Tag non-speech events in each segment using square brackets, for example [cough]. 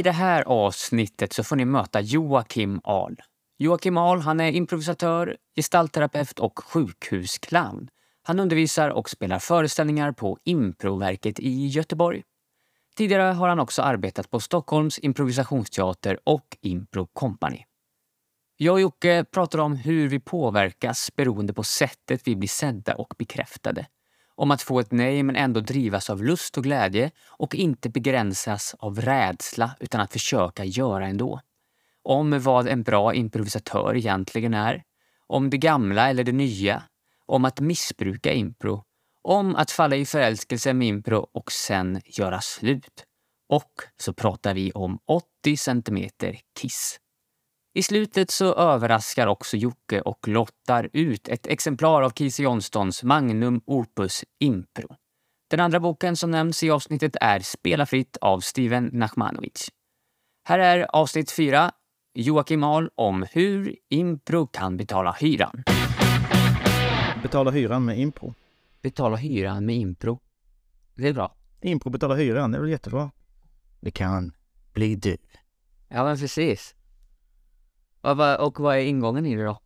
I det här avsnittet så får ni möta Joakim Ahl. Joakim Ahl han är improvisatör, gestaltterapeut och sjukhusclown. Han undervisar och spelar föreställningar på Improverket i Göteborg. Tidigare har han också arbetat på Stockholms improvisationsteater och Impro Company. Jag och Jocke pratar om hur vi påverkas beroende på sättet vi blir sedda och bekräftade. Om att få ett nej men ändå drivas av lust och glädje och inte begränsas av rädsla utan att försöka göra ändå. Om vad en bra improvisatör egentligen är. Om det gamla eller det nya. Om att missbruka impro. Om att falla i förälskelse med impro och sen göra slut. Och så pratar vi om 80 centimeter kiss. I slutet så överraskar också Jocke och lottar ut ett exemplar av Kiese Johnstons Magnum Opus Impro. Den andra boken som nämns i avsnittet är Spela fritt av Steven Nachmanovic. Här är avsnitt 4, Joakim Ahl om hur impro kan betala hyran. Betala hyran med impro. Betala hyran med impro. Det är bra. Impro betalar hyran, det är väl jättebra. Det kan bli du. Ja, men precis. Och vad, är ingången i det då?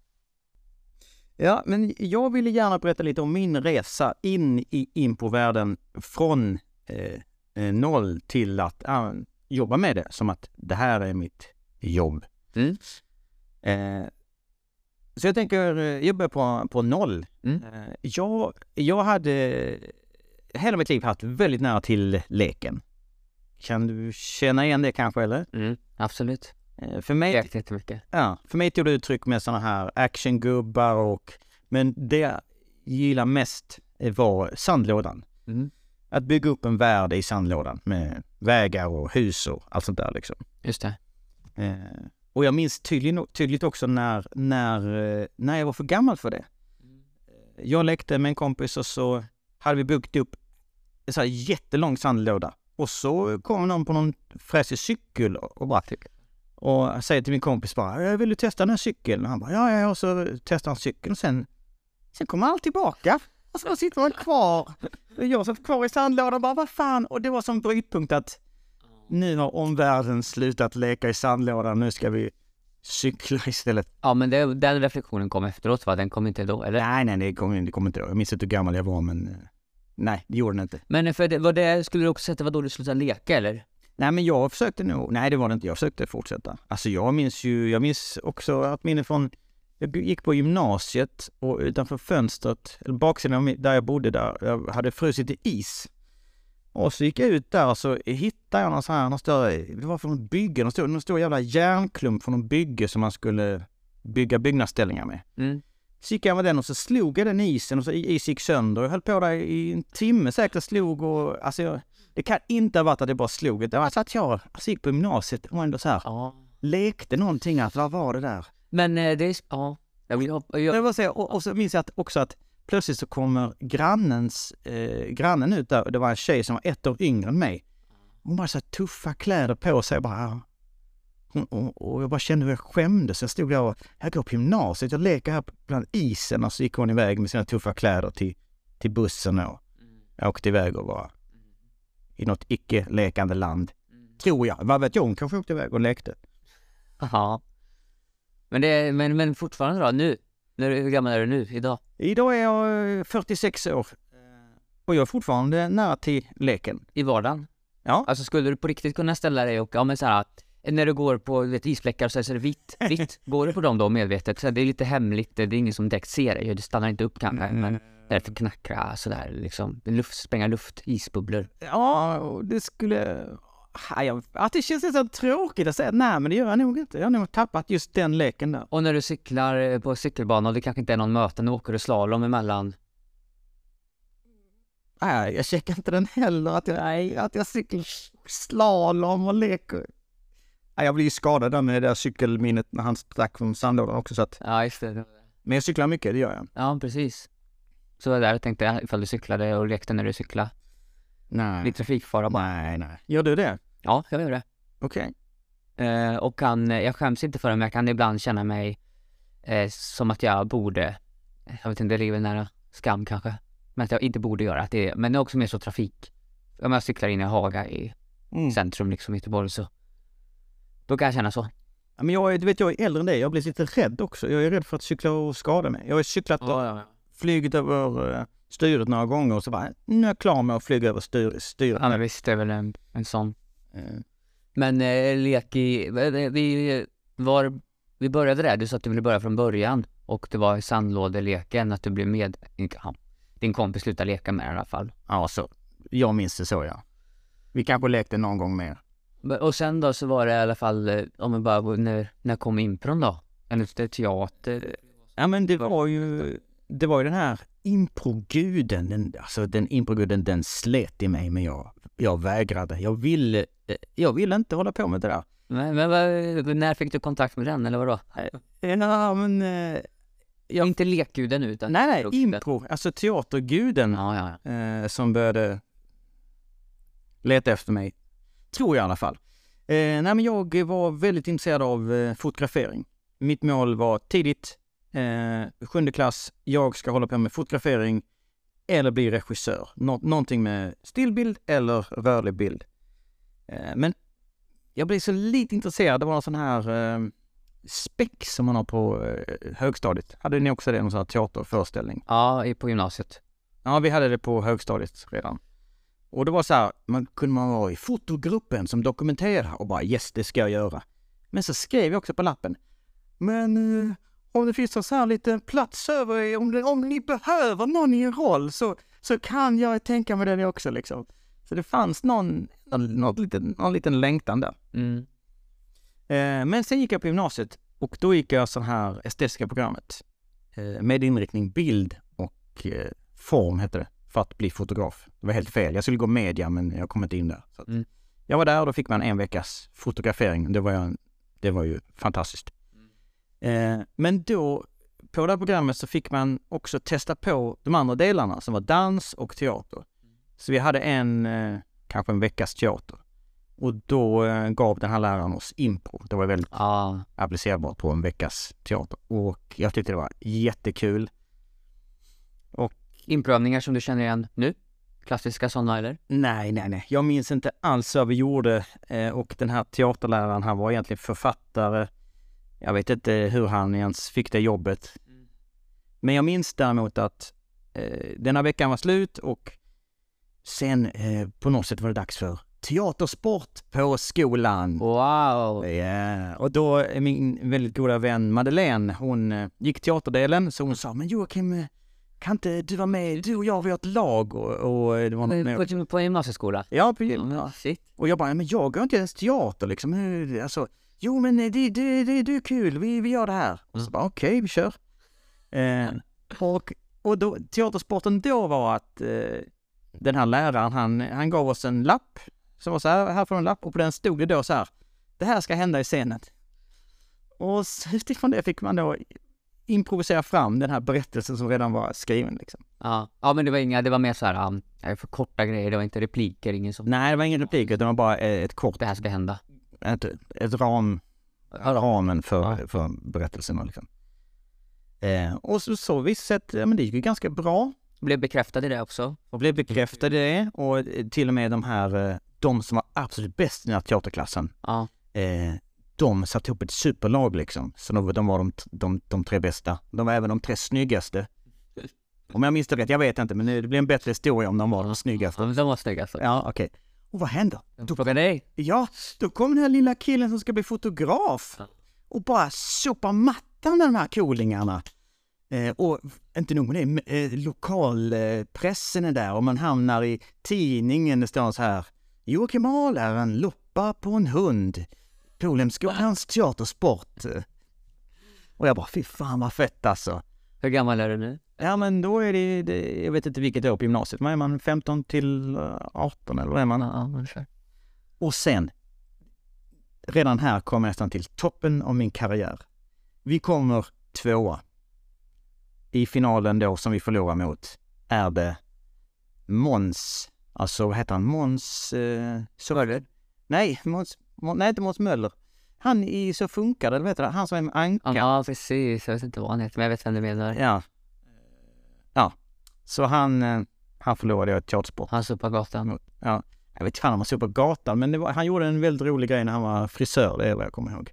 Ja, men jag ville gärna berätta lite om min resa in i improvärlden från eh, eh, noll till att äh, jobba med det som att det här är mitt jobb. Mm. Eh, så jag tänker, eh, jag börjar på, på noll. Mm. Eh, jag, jag hade hela mitt liv haft väldigt nära till leken. Kan du känna igen det kanske eller? Mm, absolut. Eh, För mig, Lekt jättemycket. ja, för mig tog det uttryck med sådana här actiongubbar och men det jag gillar mest var sandlådan. Mm. Att bygga upp en värld i sandlådan med vägar och hus och allt sånt där liksom. Just det. Eh, och jag minns tydligt, tydligt också när, när, eh, när jag var för gammal för det. Jag lekte med en kompis och så hade vi byggt upp en så här jättelång sandlåda. Och så kom någon på någon fräsig cykel och bara och säger till min kompis bara, "Jag vill du testa den här cykeln? Och han bara, ja, ja. Och så testar han cykeln och sen, sen kommer allt tillbaka. Och så sitter man kvar. Jag satt kvar i sandlådan och bara, vad fan? Och det var som brytpunkt att nu har omvärlden slutat leka i sandlådan, nu ska vi cykla istället. Ja, men det, den reflektionen kom efteråt va? Den kom inte då, eller? Nej, nej, det kommer det kommer inte då. Jag minns inte hur gammal jag var, men eh, nej, det gjorde den inte. Men för det, var det, skulle du också säga att det var då du slutade leka eller? Nej, men jag försökte nog, nej det var det inte, jag försökte fortsätta. Alltså jag minns ju, jag minns också att minne från, jag gick på gymnasiet och utanför fönstret, eller baksidan där jag bodde där, jag hade frusit i is. Och så gick jag ut där och så hittade jag någon sån här, någon större, det var från något bygge, någon stor, någon stor jävla järnklump från någon bygge som man skulle bygga byggnadsställningar med. Mm. Så gick jag med den och så slog jag den isen och så is gick sönder. Jag höll på där i en timme säkert slog och alltså jag, det kan inte ha varit att det bara slog. Det var så att jag alltså, gick på gymnasiet och ändå så här Ja. lekte någonting att vad var det där? Men eh, det är, ja. Jag vill hoppa, jag, Jag vill bara säga, och, och så minns jag att, också att plötsligt så kommer grannens, eh, grannen ut där och det var en tjej som var ett år yngre än mig. Hon bara så här tuffa kläder på sig bara. ja. Hon, och, och jag bara kände hur jag skämdes. Jag stod där och, jag går på gymnasiet, jag leker här bland isen och så gick hon iväg med sina tuffa kläder till, till bussen och jag åkte iväg och var i något icke-lekande land. Tror jag. Vad vet jag? Hon kanske åkte iväg och lekte. ja. Men det, men, men fortfarande då, nu? När, hur gammal är du nu, idag? Idag är jag eh, 46 år. Och jag är fortfarande nära till leken. I vardagen? Ja. Alltså skulle du på riktigt kunna ställa dig och, ja men så här, när du går på vet, isfläckar så är det vitt, [laughs] vitt, går du på dem då medvetet? Så det är lite hemligt, det är ingen som direkt ser dig, du stannar inte upp kanske, men därför knackra sådär liksom, luft, spränga luft, isbubblor. Ja, det skulle... Ja, Att det känns så tråkigt att säga nej, men det gör jag nog inte. Jag har nog tappat just den leken där. Och när du cyklar eh, på cykelbana och det kanske inte är någon möten, åker du slalom emellan? Nej, jag checkar inte den heller. Att jag, att jag cyklar slalom och leker. Jag blir ju skadad där med det där cykelminnet när han stack från sandlådan också. Så att, Ja, just det. men jag cyklar mycket, det gör jag. Ja, precis. Så det där jag tänkte jag ifall du cyklade och lekte när du cyklade. Nej. Lite trafikfara bara. Nej, nej. Gör du det? Ja, jag gör det. Okej. Eh, och kan, jag skäms inte för det, men jag kan ibland känna mig eh, som att jag borde, jag vet inte, det ligger nära skam kanske, men att jag inte borde göra att det. Men det är också mer så trafik. Om jag cyklar in i Haga i Mm. centrum liksom Göteborg så Då kan jag känna så. Ja, men jag är, du vet, jag är äldre än dig. Jag blir lite rädd också. Jag är rädd för att cykla och skada mig. Jag har cyklat och Ja, ja, flugit över eh, styret några gånger och så bara, nu är jag klar med att flyga över styr, styret. Ja, men visst, det är väl en, en sån. Eh, Men eh, lek i, vi var, vi började där, du sa att du ville börja från början och det var i sandlådeleken att du blev med, inte han, din kompis slutade leka med i alla fall. Ja, så. Jag minns det så, ja. Vi kanske lekte någon gång mer. Och sen då så var det i alla fall, eh, om vi bara, när, när kom impron då? Eller teater? Ja, men det var ju, det var ju den här improguden, den, alltså den improguden, den slet i mig, men jag, jag vägrade. Jag ville, eh, jag ville inte hålla på med det där. Men, men när fick du kontakt med den eller vadå? Ja, men... eh, Ja. Inte lekguden utan Nej, nej, improguden. impro, alltså teaterguden Ja, ja, ja. eh, som började leta efter mig. Tror jag i alla fall. Eh, nej, men jag var väldigt intresserad av eh, fotografering. Mitt mål var tidigt, eh, sjunde klass, jag ska hålla på med fotografering eller bli regissör. Nå- någonting med stillbild eller rörlig bild. Eh, men jag blev så lite intresserad. Det var en sån här eh, speck som man har på eh, högstadiet. Hade ni också det? Någon sån här teaterföreställning? Ja, på gymnasiet. Ja, vi hade det på högstadiet redan. Och det var så här, man kunde man vara i fotogruppen som dokumenterar och bara yes, det ska jag göra. Men så skrev jag också på lappen. Men eh, om det finns en så här liten plats över, om, det, om ni behöver någon i en roll så, så kan jag tänka mig det också liksom. Så det fanns någon, någon, någon, liten, någon liten längtan där. Mm. Eh, men sen gick jag på gymnasiet och då gick jag så här estetiska programmet eh, med inriktning bild och eh, form hette det för att bli fotograf. Det var helt fel. Jag skulle gå media men jag kom inte in där. Mm. Jag var där och då fick man en veckas fotografering. Det var, jag, det var ju fantastiskt. Eh, men då på det här programmet så fick man också testa på de andra delarna som var dans och teater. Så vi hade en, eh, kanske en veckas teater. Och då eh, gav den här läraren oss impro. Det var väldigt Ja, applicerbart på en veckas teater. Och jag tyckte det var jättekul. Improövningar som du känner igen nu? Klassiska sådana eller? Nej, nej, nej. Jag minns inte alls vad vi gjorde. Eh, och den här teaterläraren, han var egentligen författare. Jag vet inte hur han ens fick det jobbet. Men jag minns däremot att eh, denna veckan var slut och sen eh, på något sätt var det dags för teatersport på skolan. Wow! Ja, och då är min väldigt goda vän Madeleine, hon eh, gick teaterdelen så hon sa, men Joakim, eh, kan inte du vara med? Du och jag, vi har ett lag och, och det var något. På, på gymnasieskola? Ja, på, ja, Shit. och jag bara, men jag går inte ens teater liksom. Hur- Alltså, jo men det, det, det, det är kul, vi, vi gör det här. Och så bara, okej, vi kör. Eh, och, och då, teatersporten då var att eh, den här läraren, han, han gav oss en lapp. Som var så här, här får du en lapp och på den stod det då så här, det här ska hända i scenen. Och utifrån det fick man då improvisera fram den här berättelsen som redan var skriven liksom. Ja. ja, men det var inga, det var mer så här, um, för korta grejer, det var inte repliker, ingen som, Nej, det var ingen replik utan det var bara eh, ett kort, det här ska hända. ett, ett ram, ramen för, Ja. för berättelserna liksom. Eh, och så, så visst sett, ja men det gick ju ganska bra. Blev bekräftad i det också. Och blev bekräftade det och eh, till och med de här, eh, de som var absolut bäst i den här teaterklassen, Ja. eh, de satte ihop ett superlag liksom. Så de, de var de, de, de tre bästa. De var även de tre snyggaste. Om jag minns det rätt, jag vet inte, men det blir en bättre historia om de var de snyggaste. Ja, de var snygga alltså. Ja, okej. Och vad händer? De frågade dig. Ja, då kommer den här lilla killen som ska bli fotograf och bara sopar mattan med de här coolingarna. Eh, och inte nog med det, eh, lokalpressen är där och man hamnar i tidningen, det står så här. Joakim Ahl är en loppa på en hund. Polhemsskolans teatersport. Och jag bara, fy fan vad fett alltså. Hur gammal är du nu? Ja men då är det, det jag vet inte vilket år på gymnasiet, men är man 15 till eh, 18 eller vad är man? Ja, kör. Och sen, redan här kommer jag nästan till toppen av min karriär. Vi kommer tvåa. I finalen då som vi förlorar mot är det Måns, alltså vad heter han, Måns... Eh, så, nej, Måns, nej inte Måns Möller. Han i Så funkar det, vet du, han som är med Anka. Ja, precis. Jag vet inte vad han heter, men jag vet vem du menar. Ja. Ja. Så han, eh, han förlorade jag ett teatersport. Han på gatan. Ja. jag vet inte fan om han såg på gatan, men det var, han gjorde en väldigt rolig grej när han var frisör, det är vad jag kommer ihåg.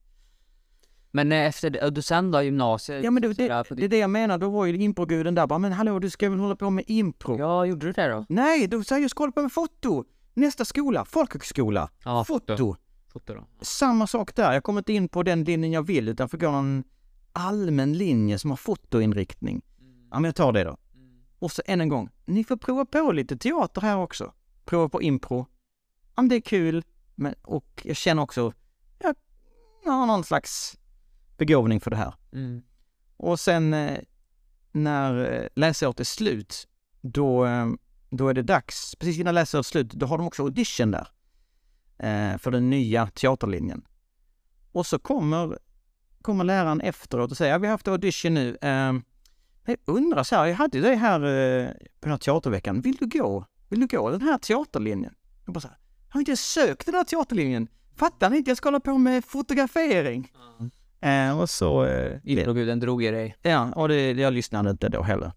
Men eh, efter du sen då gymnasiet? Ja men det, det, det är det jag menar, då var ju improguden där bara, men hallå du ska väl hålla på med impro? Ja, gjorde du det då? Nej, du säger jag ska hålla på med foto! Nästa skola, folkhögskola, Ja, foto. Foto då. Samma sak där, jag kommer inte in på den linjen jag vill utan får gå någon allmän linje som har fotoinriktning. Ja men jag tar det då. Och så än en gång, ni får prova på lite teater här också. Prova på impro. Ja men det är kul, men, och jag känner också, jag, jag har någon slags begåvning för det här. Mm. Och sen eh, när eh, läsåret är slut, då, eh, då är det dags, precis innan läsåret är slut, då har de också audition där. Eh, för den nya teaterlinjen. Och så kommer, kommer läraren efteråt och säger, ja, vi har haft audition nu. Eh, jag undrar så här, jag hade det här eh, på den här teaterveckan, vill du gå? Vill du gå den här teaterlinjen? Jag bara så här, jag har inte sökt den här teaterlinjen. Fattar ni inte? Jag ska hålla på med fotografering. Eh, och så... Eh, Improguden drog i dig. Ja, och det, jag lyssnade inte då heller.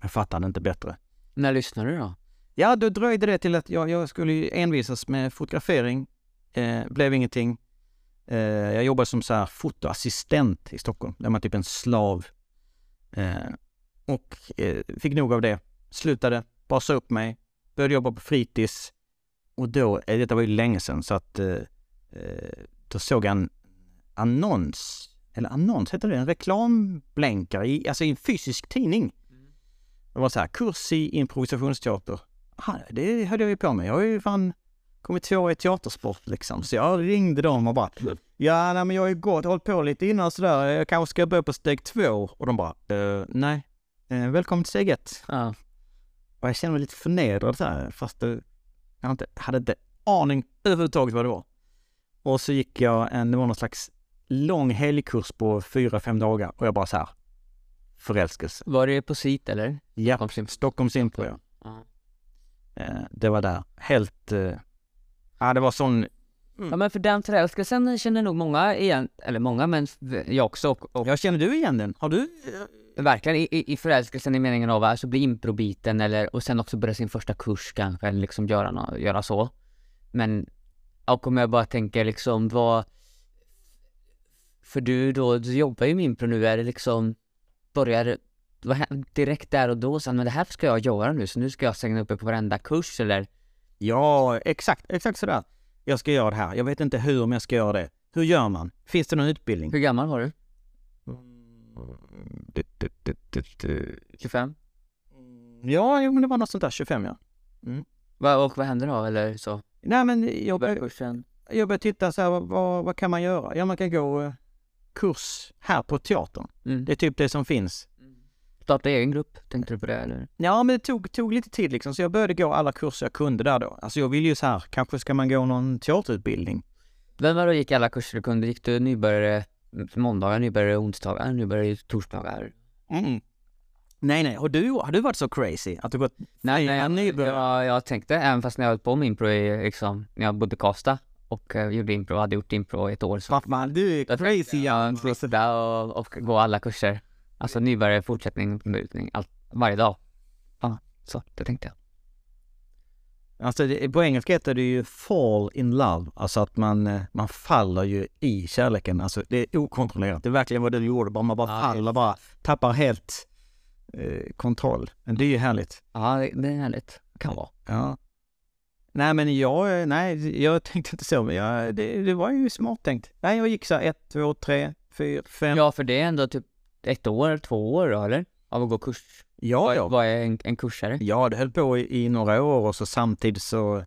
Jag fattade inte bättre. När lyssnade du då? Ja, då dröjde det till att jag, jag skulle envisas med fotografering. Eh, blev ingenting. Eh, jag jobbade som så här fotoassistent i Stockholm. Där man typ en slav. Eh, och eh, fick nog av det. Slutade, bara sa upp mig. Började jobba på fritids. Och då, eh, detta var ju länge sedan, så att eh, då såg jag en annons, eller annons heter det, en reklamblänkare i, alltså i en fysisk tidning. Det var så här, kurs i improvisationsteater. Det höll jag ju på med. Jag har ju fan kommit två i teatersport liksom. Så jag ringde dem och bara, ja nej, men jag har ju gått, hållit på lite innan sådär, jag kanske ska börja på steg två. Och de bara, eh, nej, eh, välkommen till steg ett. Ja. Och jag kände mig lite förnedrad här, fast det, jag inte, hade inte aning överhuvudtaget vad det var. Och så gick jag en, det var någon slags lång helgkurs på fyra, fem dagar och jag bara så här, förälskelse. Var det på SIT eller? Ja. Stockholms Impro ja. Eh, det var där. Helt, eh, ja det var sån, Ja men för den förälskelsen känner nog många igen, eller många men jag också och, och jag känner du igen den? Har du? verkligen i, i, i förälskelsen i meningen av alltså bli improbiten eller och sen också börja sin första kurs kanske eller liksom göra, nå- göra så. Men och om jag bara tänker liksom vad för du då, du jobbar ju med impro nu, är det liksom börjar direkt där och då sen men det här ska jag göra nu så nu ska jag signa upp mig på varenda kurs eller Ja, exakt, exakt sådär. Jag ska göra det här. Jag vet inte hur, men jag ska göra det. Hur gör man? Finns det någon utbildning? hur gammal var du? Du, du, du, du, du. 25? Ja, men det var något sånt där, 25 ja. Va, och vad händer då eller så? Nej, men jag började, jag började titta så här, vad, vad, vad kan man göra? Ja, man kan gå eh, kurs här på teatern. Mm. Det är typ det som finns. Starta egen grupp, tänkte du på det eller? Ja, men det tog, tog lite tid liksom, så jag började gå alla kurser jag kunde där då. Alltså jag ville ju så här, kanske ska man gå någon teaterutbildning? Vem var det gick alla kurser du kunde? Gick du nybörjare måndagar, nybörjare onsdagar, nybörjare torsdagar? Mm. Nej, nej. Har du, har du varit så crazy att du gått Nej, nej, Ja, jag, jag, jag tänkte, även fast när jag höll på med impro i, liksom, när jag bodde i Karlstad och uh, gjorde impro, hade gjort impro i ett år så Pappa, du är tänkte jag slå sådär och, och gå alla kurser. Alltså nybörjare, fortsättning, utbildning, allt, varje dag. Ja, så det tänkte jag. Alltså det, på engelska heter det ju fall in love, alltså att man, eh, man faller ju i kärleken. Alltså det är okontrollerat. Det är verkligen vad du gjorde, bara man bara Ja, faller, bara tappar helt eh, kontroll. Men det är ju härligt. Ja, det, det är härligt. Kan vara. Ja. Nej men jag, eh, nej jag tänkte inte så, men jag, det, det var ju smart tänkt. Nej jag gick så här ett, två, tre, fyra, fem. Ja, för det är ändå typ ett år, två år då, eller? Av att gå kurs. ja, ja. Vad är en, en kursare? Ja, det höll på i, i några år och så samtidigt så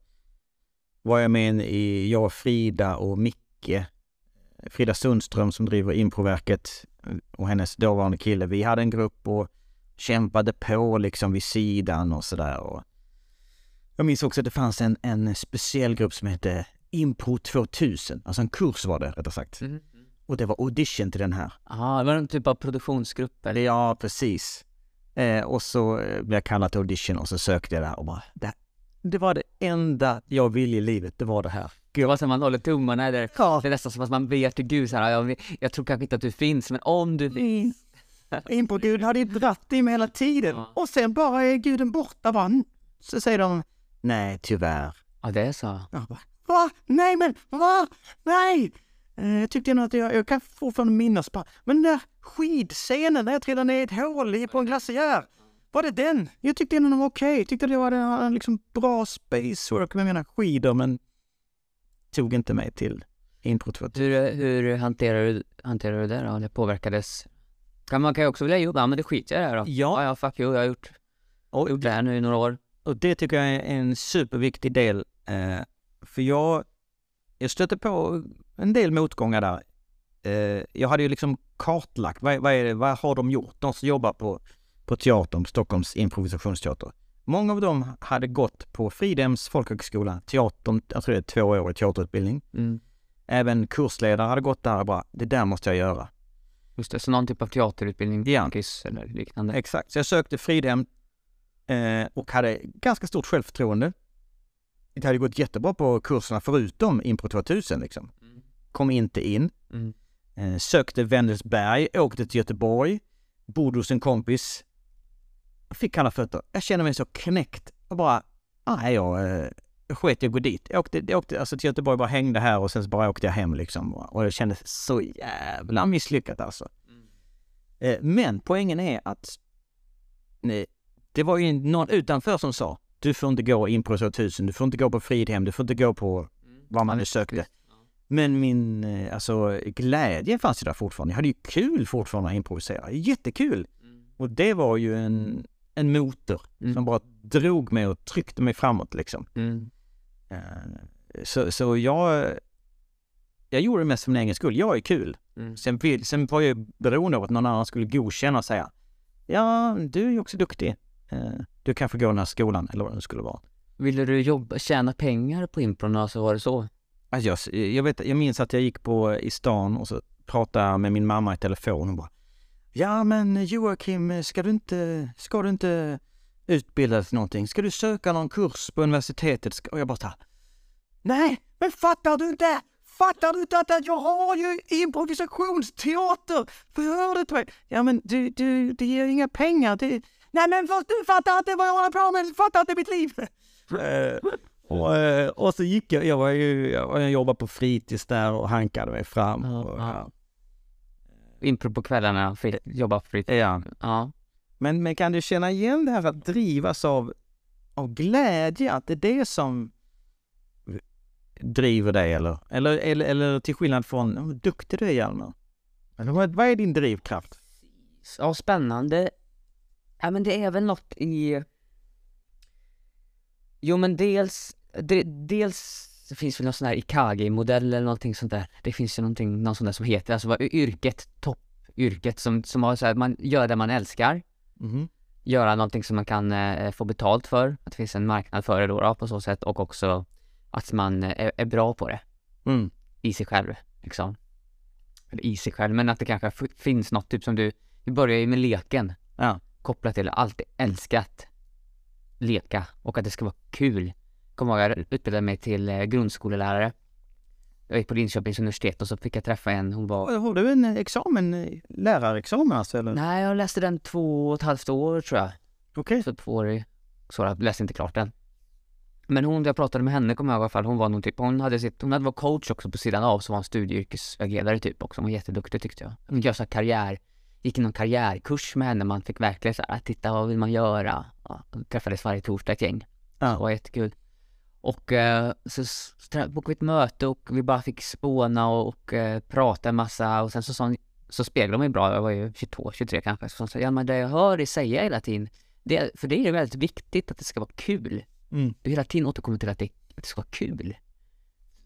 var jag med i, jag, Frida och Micke, Frida Sundström som driver Improverket och hennes dåvarande kille. Vi hade en grupp och kämpade på liksom vid sidan och sådär. Jag minns också att det fanns en, en speciell grupp som hette Impro 2000, alltså en kurs var det rättare sagt. Mm. Och det var audition till den här. Ja, det var en typ av produktionsgrupp eller? Eller ja, precis. Eh, och så eh, blev jag kallad till audition och så sökte jag där och bara, det, det var det enda jag ville i livet, det var det här. Det var som man håller tummarna där. Ja, Det är nästan som att man ber till Gud så här, jag, jag tror kanske inte att du finns, men om du finns. [laughs] in på Gud hade ju dratt i mig hela tiden. Ja. Och sen bara är guden borta bara. Så säger de, nej tyvärr. Ja, det är så. Jag bara, va? Nej men, va? Nej! Eh, Jag tyckte ändå att jag, jag kan fortfarande minnas bara, men den där skidscenen när jag trillade ner i ett hål på en glaciär. Var det den? Jag tyckte ändå den var okej. Jag tyckte det var en, liksom bra spacework med mina skidor men tog inte mig till Impro 2000. Hur, hur hanterar, du, hanterar du det då? Det påverkades? Kan man kan ju också vilja jo, ja men det skiter jag i det här då. Ja. ja, ja fuck you, jag har gjort, Och, gjort det här nu i några år. och det tycker jag är en superviktig del. Eh, för jag, jag stötte på en del motgångar där. Eh, jag hade ju liksom kartlagt, vad, vad, är det, vad har de gjort? De som jobbar på, på teatern, Stockholms improvisationsteater. Många av dem hade gått på Fridhems folkhögskola, teatern, jag tror det är tvåårig teaterutbildning. Mm. Även kursledare hade gått där och bara, det där måste jag göra. Just det, så någon typ av teaterutbildning, Ja. KISS eller liknande. Exakt, så jag sökte Fridhem eh, och hade ganska stort självförtroende. Det hade gått jättebra på kurserna förutom Impro 2000 liksom. Mm. Kom inte in. Mm. Eh, sökte Vänersberg, åkte till Göteborg, bodde hos en kompis. Fick kalla fötter. Jag kände mig så knäckt och bara, nej jag eh, jag sket att gå dit. Jag åkte, jag åkte alltså till Göteborg, bara hängde här och sen så bara åkte jag hem liksom. Och jag kände så jävla misslyckat alltså. Eh, Men poängen är att nej, det var ju någon utanför som sa du får inte gå in på 2000, du får inte gå på Fridhem, du får inte gå på vad man nu sökte. Men min eh, alltså, glädje fanns ju där fortfarande. Jag hade ju kul fortfarande att improvisera. Jättekul! Och det var ju en, en motor Mm. som bara drog mig och tryckte mig framåt liksom. Mm. Eh, Så, så jag, jag gjorde det mest för min egen skull. Jag är kul. Mm. Sen, sen var jag beroende av att någon annan skulle godkänna och säga Ja, du är ju också duktig. Eh, Du kanske går den här skolan eller vad det skulle vara. Ville du jobba, tjäna pengar på impron, alltså var det så? Alltså jag, jag, vet, jag minns att jag gick på i stan och så pratade jag med min mamma i telefon och bara Ja men eh, Joakim, eh, ska du inte, ska du inte utbilda dig till någonting? Ska du söka någon kurs på universitetet? Och jag bara såhär... Nej, men fattar du inte? Fattar du inte att jag har ju improvisationsteater? Förhör du inte mig? Ja men du, du, det ger inga pengar. Det... Nej men du fattar inte vad jag håller på med, du fattar inte mitt liv. [laughs] Eh, och, eh, och så gick jag, jag var ju, jag, jag jobbade på fritids där och hankade mig fram. Ja, och, ja. Impro på kvällarna, jobba fritt. ja. Ja. Men, men kan du känna igen det här att drivas av, av glädje? Att det är det som driver dig eller? Eller, eller, eller till skillnad från hur duktig du är Hjalmar? Eller vad, vad är din drivkraft? Ja, spännande. Ja, men det är väl något i... Jo, men dels... Det, dels det finns väl någon sån här Ikagi-modell eller någonting sånt där. Det finns ju någonting, någon sån där som heter, alltså vad yrket, toppyrket som, som har så här, man gör det man älskar. Mhm. Göra någonting som man kan eh, få betalt för. Att det finns en marknad för det då, då på så sätt och också att man eh, är, är bra på det Mm. i sig själv, liksom. Eller i sig själv, men att det kanske finns något, typ som du, vi börjar ju med leken. Ja. Kopplat till alltid älskat leka och att det ska vara kul. Kommer ihåg, jag utbildade mig till eh, grundskolelärare. Jag gick på Linköpings universitet och så fick jag träffa en, hon var Har du en examen, eh, lärarexamen alltså eller? Nej, jag läste den två och ett halvt år tror jag. Okej. Så tvåårig. Så jag läste inte klart den. Men hon, jag pratade med henne kommer jag ihåg i alla fall, hon var någon typ, hon hade sitt, hon hade var coach också på sidan av, som var en studieyrkesvägledare typ också, hon var jätteduktig tyckte jag. Fick göra så här karriär, gick någon karriärkurs med henne, man fick verkligen så här, titta vad vill man göra? Ja, träffades varje torsdag ett gäng. Ja. Det var jättekul. Och eh, så, s- trä- bokade vi ett möte och vi bara fick spåna och, och eh, prata en massa och sen så sa hon, så speglade de mig bra, jag var ju 22, 23 kanske, så hon sa, ja men det jag hör dig säga hela tiden, det, för det är väldigt viktigt att det ska vara kul. Mm. Du hela tiden återkommer till att det, att det ska vara kul.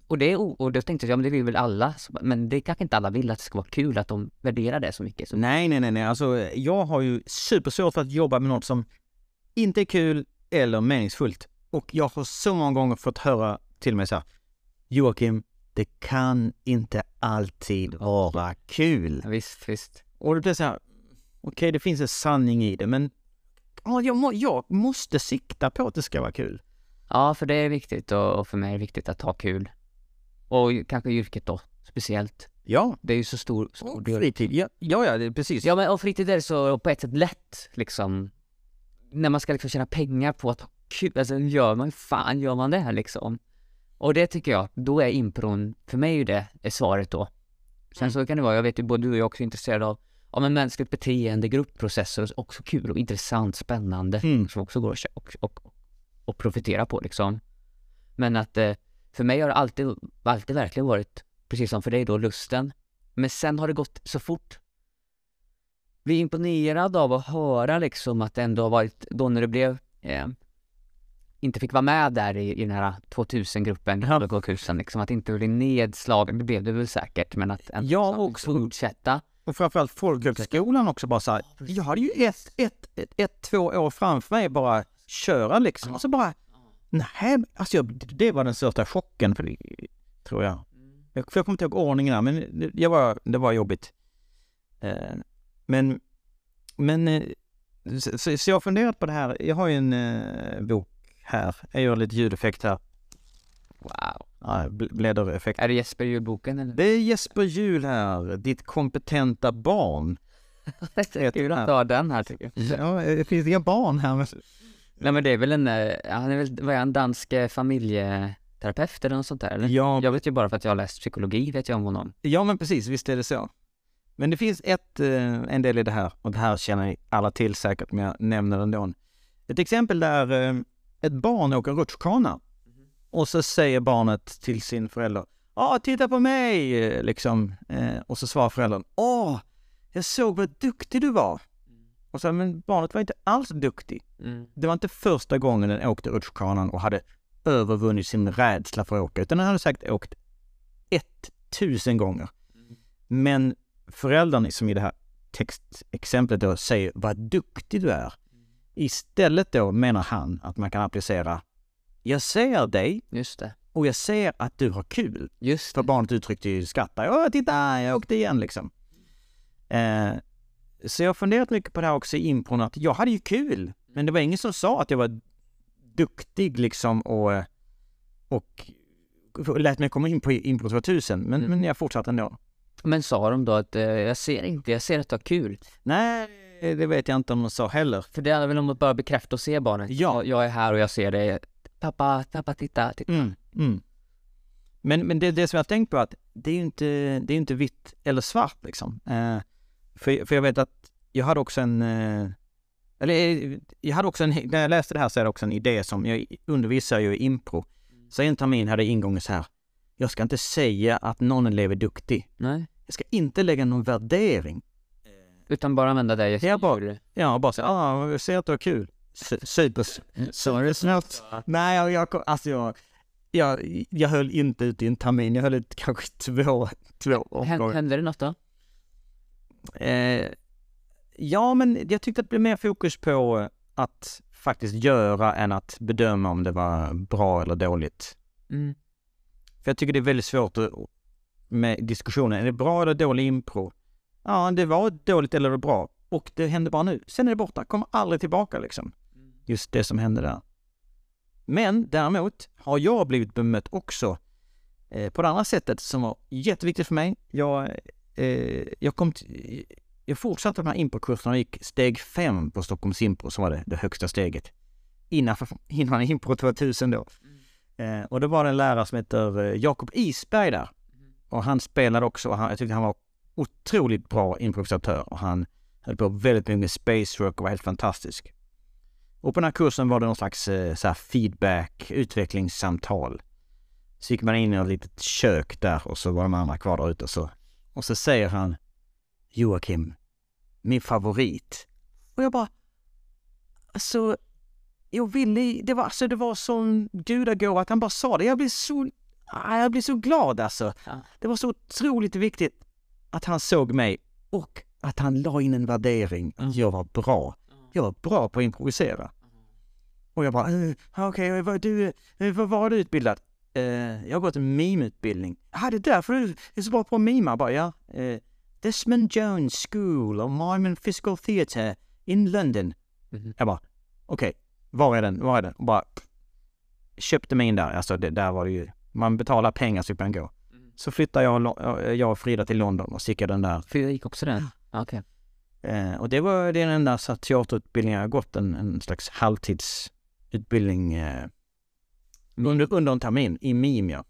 Och det och då tänkte jag, ja men det vill väl alla, Så- men det kanske inte alla vill att det ska vara kul, att de värderar det så mycket. Så, Nej, nej, nej, nej. Alltså, jag har ju supersvårt för att jobba med något som inte är kul eller meningsfullt. Och jag har så många gånger fått höra till mig så här, Joakim, det kan inte alltid vara kul. visst, visst. Och det blir så här, okej, det finns en sanning i det, men ja, jag, må, jag måste sikta på att det ska vara kul. Ja, för det är viktigt och, och för mig är det viktigt att ha kul. Och kanske yrket då, speciellt. Ja, Det är ju så stor, stor och fritid. Ja, ja, ja precis. Ja men och fritid är så på ett sätt lätt liksom. När man ska liksom tjäna pengar på att kul, alltså gör man, fan gör man det här liksom? Och det tycker jag, då är impron, för mig är ju det är svaret då. Sen Mm. så kan det vara, jag vet ju både du och jag är också intresserade av, av en mänskligt beteende, gruppprocesser, också kul och intressant, spännande, Mm. som också går att och, och, och profitera på liksom. Men att eh, för mig har det alltid, alltid verkligen varit, precis som för dig då, lusten. Men sen har det gått så fort. Bli imponerad av att höra liksom att det ändå har varit, då när det blev, eh, inte fick vara med där i, i den här 2000-gruppen, Ja. ja. kursen liksom, att inte bli nedslagen, det blev det väl säkert, men att ändå Ja, också. fortsätta. Och framförallt folkhögskolan också bara så här, jag hade ju ett, ett, ett, ett, två år framför mig bara köra liksom. Och så bara, nej, alltså jag, det var den största chocken, för det, tror jag. Jag, för jag kommer inte ihåg ordningen där, men det, jag var, det var jobbigt. Eh, men, men, eh, så, så, så jag har funderat på det här. Jag har ju en eh, bok här. Jag gör lite ljudeffekt här. Wow. Ja, bl- bläddereffekt. Är det Jesper julboken eller? Det är Jesper Juhl här, ditt kompetenta barn. [laughs] Det är kul att du har den här tycker jag. Ja, det finns inga barn här. Men... Nej men det är väl en, eh, han är väl, vad är han, dansk eh, familjeterapeut eller något sånt där eller? Ja, Jag vet ju bara för att jag har läst psykologi, vet jag om honom. ja, men precis, visst är det så. Men det finns ett, eh, en del i det här, och det här känner alla till säkert, men jag nämner det ändå. Ett exempel där ett barn åker rutschkana och så säger barnet till sin förälder Ja, titta på mig! Liksom. Eh, och så svarar föräldern Åh, jag såg vad duktig du var. Och så, men barnet var inte alls duktig. Mm. Det var inte första gången den åkte rutschkanan och hade övervunnit sin rädsla för att åka, utan den hade säkert åkt ett tusen gånger. Men föräldern, som i det här textexemplet då, säger vad duktig du är. Istället då menar han att man kan applicera jag ser dig Just det. och jag ser att du har kul. Just För barnet uttryckte ju skratta. Åh, titta, jag åkte igen liksom. Eh, så jag har funderat mycket på det här också i impron, att jag hade ju kul. Men det var ingen som sa att jag var duktig liksom och, och lät mig komma in på Impro 2000. Men, Mm. men jag fortsatte ändå. Men sa de då att eh, jag ser inte, jag ser att du har kul? Nej, det vet jag inte om de sa heller. För det handlar väl om att bara bekräfta och se barnet? Ja. Jag- är här och jag ser dig. Pappa, pappa, titta, titta. Mm, mm. Men, men det, det som jag har tänkt på är att det är ju inte, det är inte vitt eller svart liksom. Eh, för, för jag vet att jag hade också en, eh, eller eh, jag hade också en, när jag läste det här så är det också en idé som, jag undervisar ju i impro. Så en termin hade ingången så här, jag ska inte säga att någon elev är duktig. Nej. Jag ska inte lägga någon värdering. Utan bara använda det jag Jag bara-. Ja, bara säga, ah, ser att du har kul. Su- Super, supersnällt. Nej, jag, jag, alltså jag, jag, jag höll inte ut i en termin. Jag höll ut kanske två, två omgångar. Hände det något då? Eh, ja, men jag tyckte att det blev mer fokus på att faktiskt göra än att bedöma om det var bra eller dåligt. Mm. För jag tycker det är väldigt svårt att, med diskussionen. Är det bra eller dålig impro? Ja, det var dåligt eller bra. Och det hände bara nu. Sen är det borta. Kommer aldrig tillbaka liksom. Just det som hände där. Men däremot har jag blivit bemött också eh, på det andra sättet som var jätteviktigt för mig. Jag, eh, jag kom till, jag fortsatte de här improkurserna och gick steg fem på Stockholms Impro som var det, det högsta steget. Innan, innan Impro 2000 då. Eh, och då var det en lärare som heter eh, Jakob Isberg där. Och han spelade också, och han, jag tyckte han var otroligt bra improvisatör och han höll på väldigt mycket med space work och var helt fantastisk. Och på den här kursen var det någon slags eh, så feedback, utvecklingssamtal. Så gick man in i ett litet kök där och så var de andra kvar där ute och så, och så säger han Joakim, min favorit. Och jag bara, alltså, jag ville, det var, alltså, det var sån gudagåva att han bara sa det. Jag blev så, ah, jag blev så glad alltså. Det var så otroligt viktigt att han såg mig och att han la in en värdering att jag var bra. Jag var bra på att improvisera. Och jag bara, eh, okej, vad du, eh, vad var du utbildad? Eh, jag har gått en mimutbildning. Ja, det är därför du är så bra på att mima. Bara, ja. Eh, Desmond Jones School of Mime and Physical Theatre in London. Mhm. Jag bara, okej, var är den? Var är den? Och bara köpte mig in där. Alltså det, där var det ju, man betalar pengar så fick man gå. Så flyttade jag, Lo- jag och Frida till London och jag den där För jag gick också den? Ja, Okej. Eh, och det var den enda så här teaterutbildningen jag har gått, en, en slags halvtidsutbildning. Eh, under, under en termin i MIM. Ja.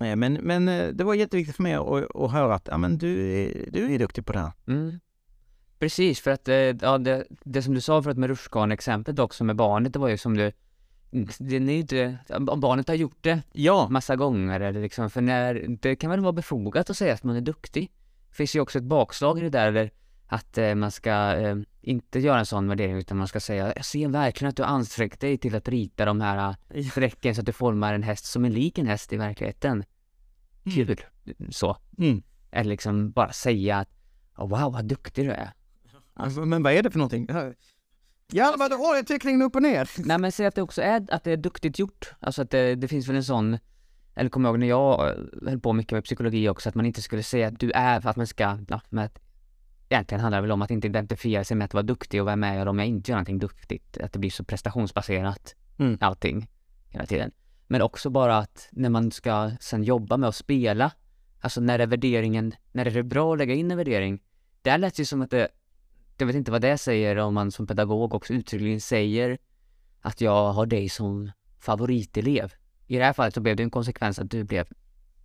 Eh, Men, men eh, det var jätteviktigt för mig att, att höra att ja, men du, är, du är duktig på det här. Mm. Precis, för att eh, ja, det, det som du sa förut med rutschkaneexemplet också med barnet, det var ju som du det är ju inte, om barnet har gjort det Ja, massa gånger eller liksom, för när, det kan väl vara befogat att säga att man är duktig. Det finns ju också ett bakslag i det där, eller att eh, man ska eh, inte göra en sån värdering utan man ska säga, jag ser verkligen att du ansträngt dig till att rita de här eh, strecken så att du formar en häst som är lik en häst i verkligheten. Kul! Så. mm. Eller liksom bara säga att, oh, wow vad duktig du är. Alltså, men vad är det för någonting? Hjalmar, du har ju teckningen upp och ner. [laughs] Nej men säg att det också är, att det är duktigt gjort. Alltså att det, det finns väl en sån, eller kommer jag ihåg när jag eh, höll på mycket med psykologi också, att man inte skulle säga att du är, att man ska, ja, med att, egentligen handlar det väl om att inte identifiera sig med att vara duktig och vara med om jag inte gör någonting duktigt. Att det blir så prestationsbaserat, Mm. allting, hela tiden. Men också bara att när man ska sen jobba med att spela, alltså när är värderingen, när är det bra att lägga in en värdering? Där lät det ju som att det, jag vet inte vad det säger om man som pedagog också uttryckligen säger att jag har dig som favoritelev. I det här fallet så blev det en konsekvens att du blev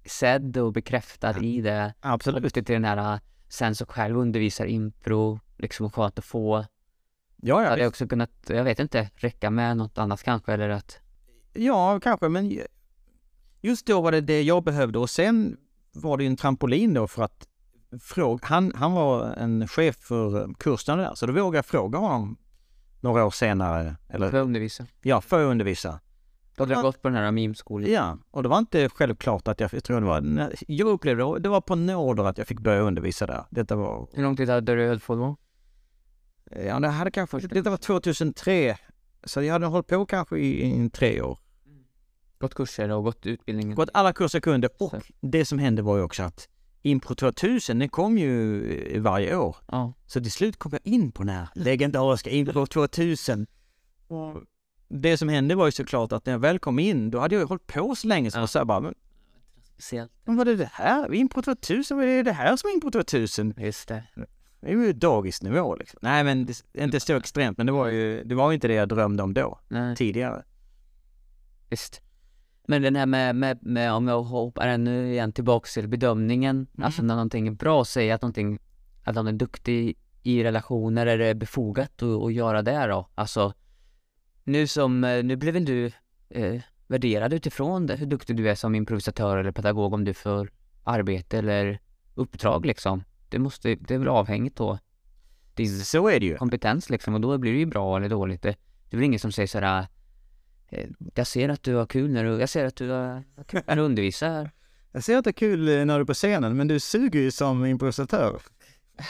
sedd och bekräftad i det. Absolut. Upp till den här, sen så själv undervisar impro, liksom och skönt att få. Ja, Hade ja, jag också kunnat, jag vet inte, räcka med något annat kanske eller att ja, kanske, men ju- just då var det det jag behövde och sen var det ju en trampolin då för att fråga, han, han var en chef för kursen där, så då vågade jag fråga honom några år senare, eller för att undervisa. ja, för att undervisa. Då hade Ja. jag gått på den här meme-skolan. Ja, och det var inte självklart att jag, jag tror det var, jag upplevde det, det var på nåder att jag fick börja undervisa där. Detta var, Hur lång tid hade du höll på då? ja det hade kanske, detta var 2003, så jag hade hållit på kanske i, i tre år. Gått kurser och gått utbildningen? Gått alla kurser jag kunde och Så. det som hände var ju också att Impro 2000, den kom ju eh, varje år. Ja. Så till slut kom jag in på den här legendariska Impro 2000. Och det som hände var ju såklart att när jag väl kom in, då hade jag ju hållit på så länge så Ja. jag sa bara, men, men vad är det här? Impro 2000, vad är det här som är Impro 2000? Just det. Det är ju dagisnivå liksom. Nej men det är inte så extremt, men det var ju, det var ju inte det jag drömde om då, Nej, tidigare. visst. Men den här med, med, med om jag hoppar ännu igen tillbaks till bedömningen, alltså när någonting är bra, säga att någonting, att någon är duktig i relationer, är det befogat att, att göra det då? Alltså, nu som, eh, nu blev väl du eh, värderad utifrån det, hur duktig du är som improvisatör eller pedagog om du får arbete eller uppdrag liksom. Det måste, det är väl avhängigt då. Din Så är det ju. kompetens liksom och då blir det ju bra eller dåligt. Det, det är väl ingen som säger sådär jag ser att du har kul när du, jag ser att du har kul när du undervisar. [laughs] Jag ser att det är kul eh, när du är på scenen, men du suger ju som improvisatör.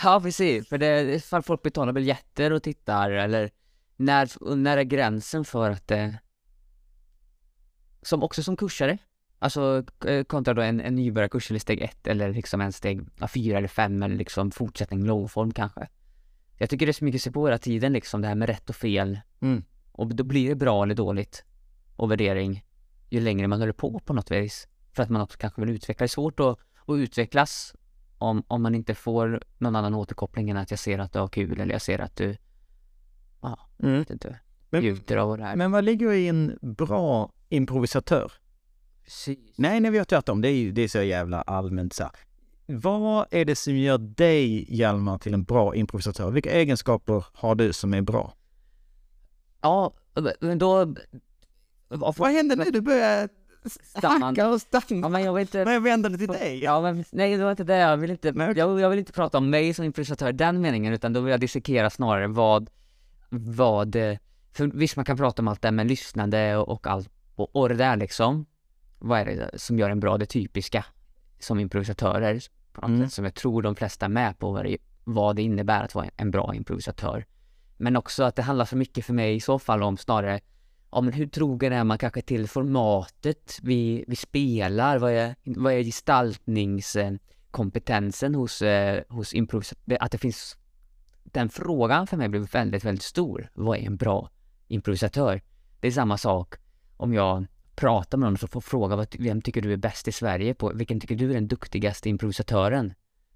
Ja precis, för det, ifall folk betalar biljetter och tittar eller när, när är gränsen för att det som också som kursare Alltså eh, kontra då en, en nybörjarkurs eller steg ett eller liksom en steg ja, fyra eller fem eller liksom fortsättning långform kanske. Jag tycker det är så mycket se på hela tiden liksom det här med rätt och fel. Mm. Och då blir det bra eller dåligt och värdering ju längre man håller på på något vis. För att man också kanske vill utveckla. Det är svårt att, att utvecklas om, om man inte får någon annan återkoppling än att jag ser att du har kul eller jag ser att du, ja, Mm. vet inte, njuter av det här. Men vad ligger i en bra improvisatör? Precis. Nej, nej, vi har tvärtom. Det är, ju- det är så jävla allmänt så här. Vad är det som gör dig, Hjalmar, till en bra improvisatör? Vilka egenskaper har du som är bra? Ja, men då... Vad hände nu? Du börjar Stanna. hacka och stanna. Ja, men jag vill inte... Men jag vänder det till dig. Ja, men nej, det var inte det. Jag vill inte, jag, jag vill inte prata om mig som improvisatör i den meningen, utan då vill jag dissekera snarare vad, vad, eh, för visst man kan prata om allt det här med lyssnande och, och allt, och, och det där liksom. Vad är det som gör en bra, det typiska som improvisatörer, Mm. som jag tror de flesta är med på vad det, vad det innebär att vara en bra improvisatör. Men också att det handlar så mycket för mig i så fall om snarare Ja men hur trogen är man kanske till formatet vi, vi spelar? Vad är, vad är gestaltningskompetensen hos, eh, hos improvisatör? Att det finns Den frågan för mig blev väldigt, väldigt stor. Vad är en bra improvisatör? Det är samma sak om jag pratar med någon och får fråga vad, vem tycker du är bäst i Sverige på? Vilken tycker du är den duktigaste improvisatören?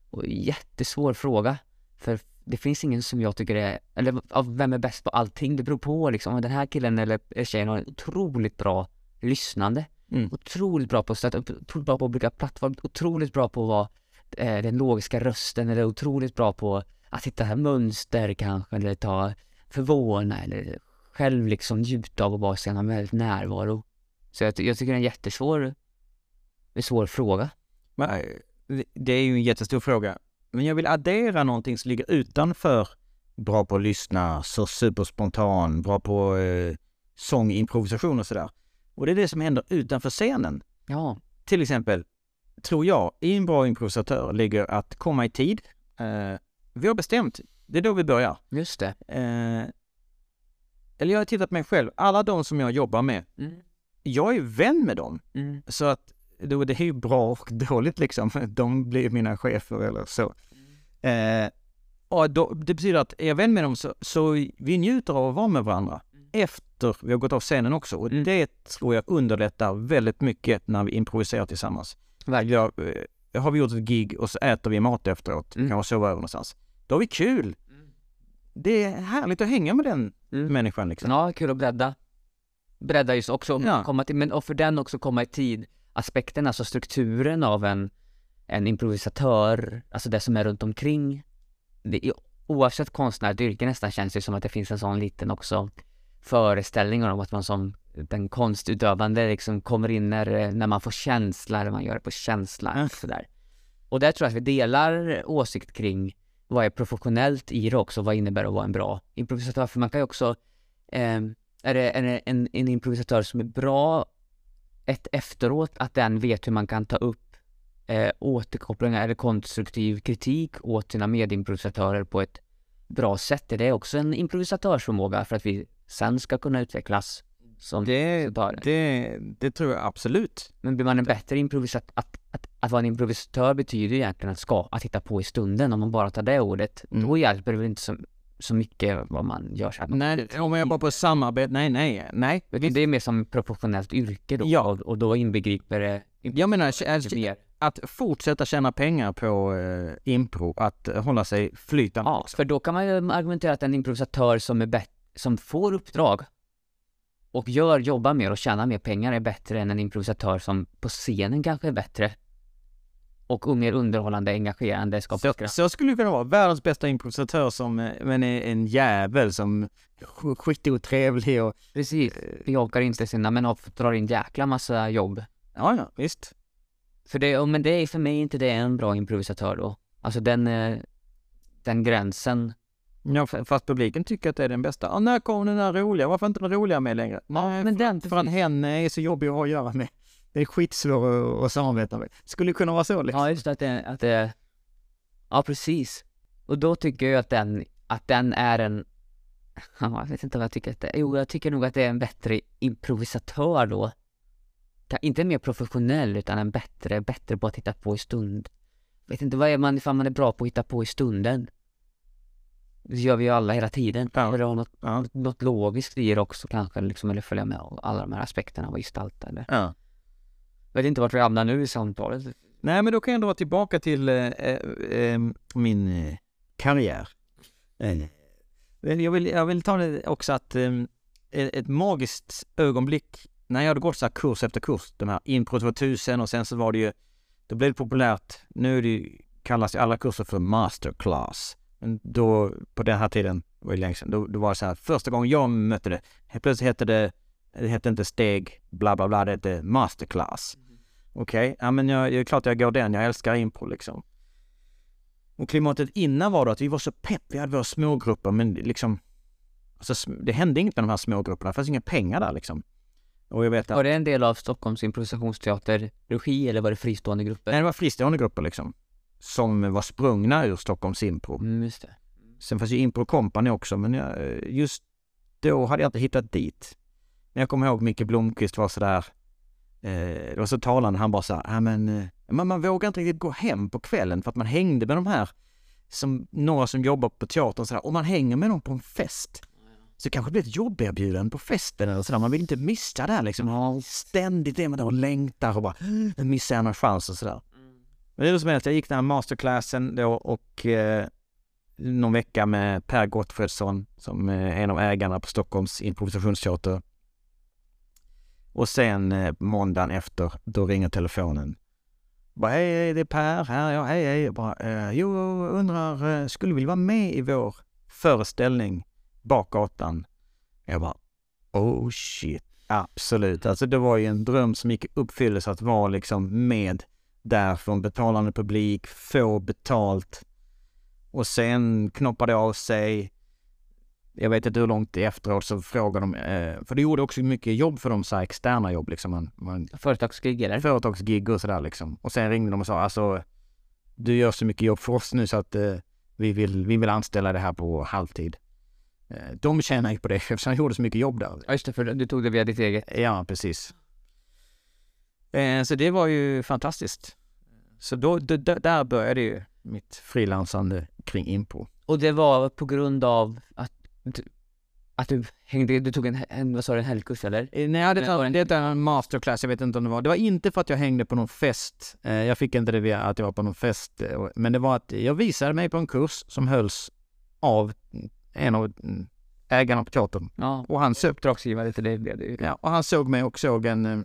Och jättesvår fråga. För det finns ingen som jag tycker är, eller av vem är bäst på allting? Det beror på liksom. Den här killen eller tjejen har otroligt bra lyssnande. Mm. Otroligt bra på att upp, otroligt bra på att bygga plattform, otroligt bra på att vara eh, den logiska rösten eller otroligt bra på att hitta här mönster kanske eller ta förvåna eller själv liksom njuta av att vara i en väldigt närvaro. Så jag, jag tycker det är en jättesvår, en svår fråga. Men, eh, Det är ju en jättestor fråga. Men jag vill addera någonting som ligger utanför bra på att lyssna, så superspontan, bra på eh, sång, improvisation och sådär. Och det är det som händer utanför scenen. Ja, Till exempel, tror jag, i en bra improvisatör ligger att komma i tid. Eh, vi har bestämt, det är då vi börjar. just det. Eh, eller jag har tittat på mig själv, alla de som jag jobbar med, Mm. jag är vän med dem. Mm. Så att då, det är ju bra och dåligt liksom. De blir mina chefer eller så. Eh, och då, det betyder att är jag vän med dem så, så vi njuter av att vara med varandra efter vi har gått av scenen också. Och Mm. det tror jag underlättar väldigt mycket när vi improviserar tillsammans. Jag, eh, har vi gjort ett gig och så äter vi mat efteråt, Mm. kanske sova över någonstans. Då har vi kul! Det är härligt att hänga med den Mm. människan liksom. Ja, kul att bredda. Bredda just också, Ja. komma till, men och för den också komma i tid. Aspekten, alltså strukturen av en, en improvisatör, alltså det som är runt omkring. Det, oavsett konstnärligt yrke nästan känns det som att det finns en sån liten också föreställning om att man som den konstutövande liksom kommer in när, när man får känsla, eller man gör det på känsla. Mm. Sådär. Och där tror jag att vi delar åsikt kring vad är professionellt i det också, vad innebär att vara en bra improvisatör? För man kan ju också, eh, är det, är det en, en improvisatör som är bra ett efteråt, att den vet hur man kan ta upp eh, återkopplingar eller konstruktiv kritik åt sina medimprovisatörer på ett bra sätt. Är det också en improvisatörsförmåga för att vi sen ska kunna utvecklas som Det, det, det tror jag absolut. Men blir man en bättre improvisatör, att, att, att vara en improvisatör betyder egentligen att ska, att hitta på i stunden. Om man bara tar det ordet, Mm. då hjälper det väl inte så, så mycket vad man gör sen. Nej, om jag bara på samarbete, nej, nej, nej. Det är mer som professionellt yrke då, Ja. och, och då inbegriper det Jag menar, mycket alltså, att fortsätta tjäna pengar på eh, impro, att hålla sig flytande. Ja, för då kan man ju argumentera att en improvisatör som, är bet- som får uppdrag och gör, jobbar mer och tjänar mer pengar är bättre än en improvisatör som på scenen kanske är bättre och mer underhållande, engagerande, skapar Så, så skulle det kunna vara. Världens bästa improvisatör som, eh, men är en jävel som är sk- skitotrevlig och... Precis, bejakar inte sina, men har- drar in jäkla massa jobb. Ja, ja, visst. För det, och- men det är för mig inte det en bra improvisatör då. Alltså den, eh, den gränsen. Ja, fast publiken tycker att det är den bästa. Ja, när kom den där roliga? Varför är inte den roliga med längre? Nej, men den, för att hen är så jobbig att ha att göra med. Det är skitsvår att, att samarbeta med. Skulle kunna vara så liksom. Ja, just att det, att det, ja precis. Och då tycker jag att den, att den är en, ja, jag vet inte vad jag tycker att det är. Jo, jag tycker nog att det är en bättre improvisatör då. Inte mer professionell, utan en bättre, bättre på att hitta på i stund. Vet inte, vad är man ifall man är bra på att hitta på i stunden? Det gör vi ju alla hela tiden. Ja. Eller ha något, Ja. något logiskt i det också kanske, liksom, eller följa med och alla de här aspekterna att gestalta. Eller. ja. Jag vet inte vart vi hamnar nu i samtalet. Nej, men då kan jag dra tillbaka till eh, eh, eh min eh, karriär. Eh, eh, jag, vill, jag vill ta det också att eh, ett magiskt ögonblick när jag hade gått så här kurs efter kurs, de här Impro 2000 och sen så var det ju, då blev det populärt, nu är det, ju- kallas ju alla kurser för masterclass. Men då, på den här tiden, det var ju länge sedan, då, då var det så här, första gången jag mötte det, helt plötsligt hette det, det hette inte steg, bla bla bla, det hette masterclass. Okej, ja men jag, det är klart jag går den, jag älskar impro liksom. Och klimatet innan var då att vi var så pepp, vi hade våra smågrupper men liksom, alltså det hände inget med de här smågrupperna, det fanns inga pengar där liksom. Och jag vet att, Var det en del av Stockholms improvisationsteater-regi eller var det fristående grupper? nej det var fristående grupper liksom. Som var sprungna ur Stockholms impro. Mm, just det. Sen fanns ju Impro Company också, men jag, just då hade jag inte hittat dit. Men jag kommer ihåg Micke Blomqvist var sådär, eh, det var så talande, han bara sa, ja men, eh, men man vågar inte riktigt gå hem på kvällen för att man hängde med de här, som, några som jobbar på teatern sådär, om man hänger med dem på en fest så kanske det blir ett jobberbjudande på festen eller sådär, man vill inte missa det här liksom. Ständigt är man där och längtar och bara, "Nu missar jag någon chans och sådär. Men det är som helst, jag gick den här masterclassen då och eh, någon vecka med Per Gottfredsson som är en av ägarna på Stockholms improvisationsteater. Och sen eh, måndagen efter, då ringer telefonen. Bara, hej, hej, det är Per här. Ja, hej, hej. Jag Bara, eh, jo, undrar, eh, skulle du vilja vara med i vår föreställning Bakgatan? Jag bara, oh shit, absolut. Alltså det var ju en dröm som gick i uppfyllelse att vara liksom med där från betalande publik, få betalt. Och sen knoppade det av sig. Jag vet inte hur långt efteråt så frågade de, eh, för det gjorde också mycket jobb för dem, så här externa jobb liksom. Man, man, Företagsgig eller? företagsgig och sådär liksom. Och sen ringde de och sa alltså, du gör så mycket jobb för oss nu så att eh, vi, vill, vi vill anställa det här på halvtid. Eh, de tjänar ju på det [laughs] eftersom jag gjorde så mycket jobb där. Ja, just det, för du tog det via ditt eget. Ja, precis. Eh, så det var ju fantastiskt. Så då, d- d- där började ju mitt frilansande kring impro. Och det var på grund av att, att du hängde, du tog en, en vad sa du, en helgkurs eller? Eh, Nej, det, Men var var, det det är en masterclass, jag vet inte om det var. Det var inte för att jag hängde på någon fest. Eh, jag fick inte det via att jag var på någon fest. eh, Men det var att jag visade mig på en kurs som hölls av en av mm, ägarna på teatern. Ja, Och han, såg, uppdragsgivare till det blev det ju. ja, och han såg mig och såg en... eh,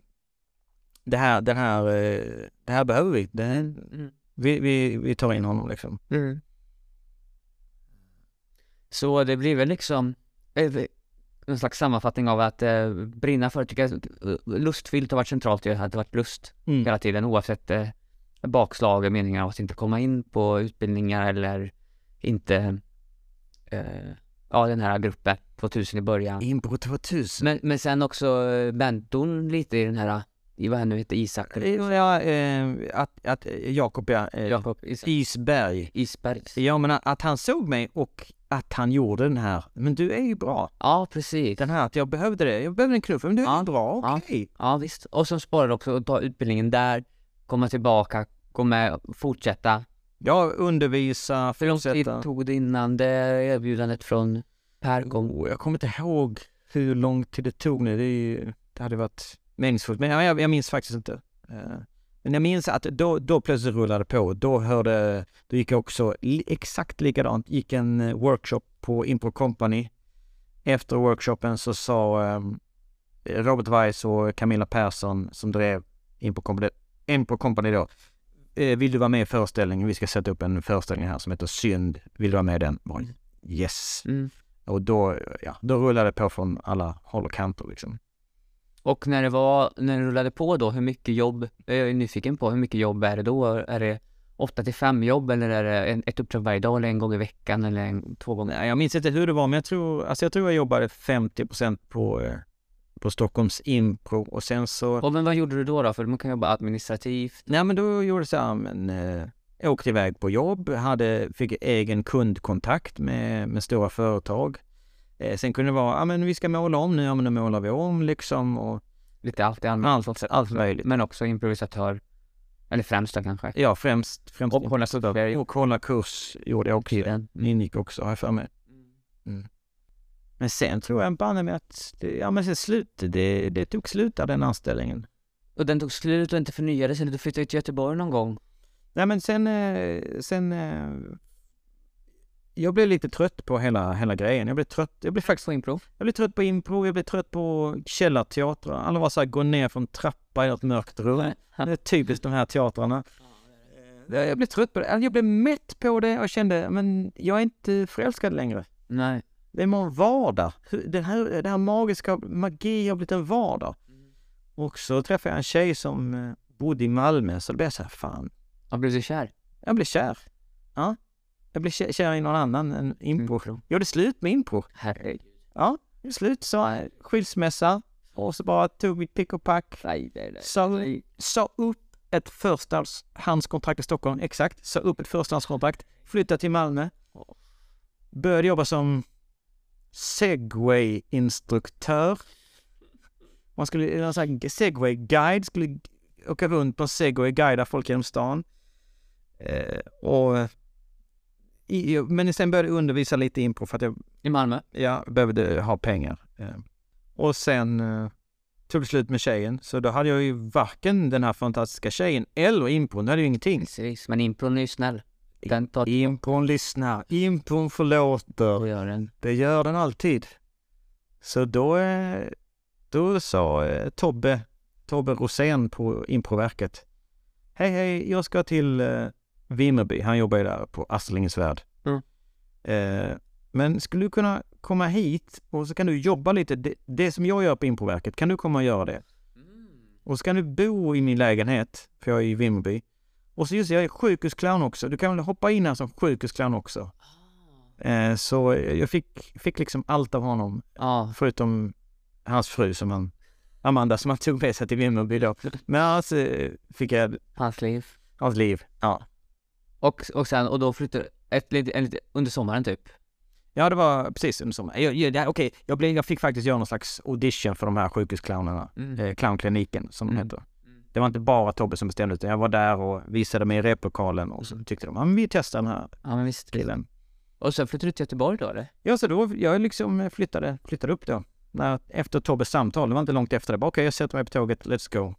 Det här, den här, eh, det här behöver vi. Det, Mm. vi, vi, vi tar in honom liksom. Mm. Så det blir väl liksom eh, en slags sammanfattning av att eh, brinna för, tycker jag, eh, lustfyllt har varit centralt i det här, det varit lust Mm. hela tiden oavsett eh, bakslag och meningar av att inte komma in på utbildningar eller inte, eh, ja den här gruppen 2000 i början. Impro 2000. Men, men sen också eh, mentorn lite i den här, i vad han nu heter, Isak? Ja, eh, att, att Jakob, ja, eh, Jakob. Isberg. Isberg. Ja, men att han såg mig och att han gjorde den här, men du är ju bra. Ja, precis. Den här att jag behövde det, jag behövde en knuff, men du är Ja, ju bra, ja. okej. Ja visst, och som sporrade också att ta utbildningen där, komma tillbaka, gå med, fortsätta. Ja, undervisa, Hur lång tid fortsätta. tog det innan det erbjudandet från Per kom? Oh, jag kommer inte ihåg hur lång tid det tog nu, det, är ju, det hade varit meningsfullt, men jag, jag minns faktiskt inte. Men jag minns att då, då plötsligt rullade det på, då hörde, då gick jag också exakt likadant, gick en eh, workshop på Impro Company. Efter workshopen så sa um, Robert Weiss och Camilla Persson som drev Impro Company, Impro Company då, eh, vill du vara med i föreställningen? Vi ska sätta upp en föreställning här som heter Synd. Vill du vara med i den? Bara, Yes! Mm. Och då, ja, då rullade det på från alla håll och kanter liksom. Och när det var, när det rullade på då, hur mycket jobb, jag är nyfiken på, hur mycket jobb är det då? Är det 8 till 5 jobb eller är det en, ett uppdrag varje dag eller en gång i veckan eller en, två gånger? Jag minns inte hur det var, men jag tror, alltså jag tror jag jobbade 50 på, eh, på Stockholms Impro och sen så, Och men vad gjorde du då då? För man kan jobba administrativt. nej men då gjorde jag så här, men eh, jag åkte iväg på jobb, hade, fick egen kundkontakt med, med stora företag. Eh, sen kunde det vara, ja men vi ska måla om nu, ja men nu målar vi om liksom och Lite allt i allmänt. allt, allt möjligt. Men också improvisatör. Eller främst då kanske. Ja, främst, främst Och hålla kurser. och kolla kurs gjorde jag också. Tiden. Ingick också, har jag för mig. Men sen tror jag banne med att, det, ja men sen slut, det, det tog slut där den anställningen. Och den tog slut och inte förnyades eller du flyttade till Göteborg någon gång? Nej men sen, eh, sen, eh, jag blev lite trött på hela, hela grejen. Jag blev trött, jag blev faktiskt, På impro? jag blev trött på impro, jag blev trött på källarteatrar. Alla var så här, gå ner från trappa i ett mörkt rum. Det är typiskt de här teatrarna. Jag blev trött på det, Alltså, jag blev mätt på det och kände, men jag är inte förälskad längre. Nej. Det är en vardag. Den här, det här magiska, magi har blivit en vardag. Och så träffade jag en tjej som eh, bodde i Malmö, så då blev jag så här, fan, Jag blev du kär? jag blev kär. Ja. Jag blev kär, i någon annan än impro. Impro. Jag gjorde slut med impro. Herregud. Ja, slut, så skilsmässa. Och så bara tog vi pick och pack. Nej, nej, nej. Sa, sa upp ett förstahandskontrakt i Stockholm, exakt. Sa upp ett förstahandskontrakt. Flyttade till Malmö. Började jobba som segway-instruktör. Man skulle, en sån segway-guide, skulle åka runt på en segway, guida folk genom stan. Eh, och, i, men sen började jag undervisa lite impro för att jag I Malmö? jag behövde ha pengar. Eh, Och sen eh, tog det slut med tjejen, så då hade jag ju varken den här fantastiska tjejen eller impron, det hade ju ingenting. Precis, men impron är ju snäll. Den tar Impron lyssnar, impron förlåter. och gör den. Det gör den alltid. Så då, eh, då sa Tobbe, Tobbe Rosén på Improverket. Hej hej, jag ska till Vimmerby. Han jobbar ju där på Astlingens Värld. Mm. Eh, men skulle du kunna komma hit och så kan du jobba lite. Det, det som jag gör på Improverket, kan du komma och göra det? Och så kan du bo i min lägenhet, för jag är i Vimmerby. Och så just jag är sjukhusclown också. Du kan väl hoppa in här som sjukhusclown också. Eh, så jag fick, fick liksom allt av honom, Ja, förutom hans fru som han, Amanda som han tog med sig till Vimmerby då. [laughs] Men alltså fick jag hans liv. hans liv. Ja. Och, och sen, och då flyttade ett, lite, en, lite, under sommaren typ? Ja, det var precis under sommaren. Jag, jag, Okej, jag, blev, jag fick faktiskt göra någon slags audition för de här sjukhusclownerna. Mm. Eh, clownkliniken som de Mm. heter. Det var inte bara Tobbe som bestämde utan jag var där och visade mig i replokalen och Mm. så tyckte de, ja men vi testar den här Ja men visst. killen. Och sen flyttade du till Göteborg då eller? Ja, så då, jag liksom flyttade, flyttade upp då. När, efter Tobbes samtal, det var inte långt efter det. Bara, Okej, jag sätter mig på tåget, let's go.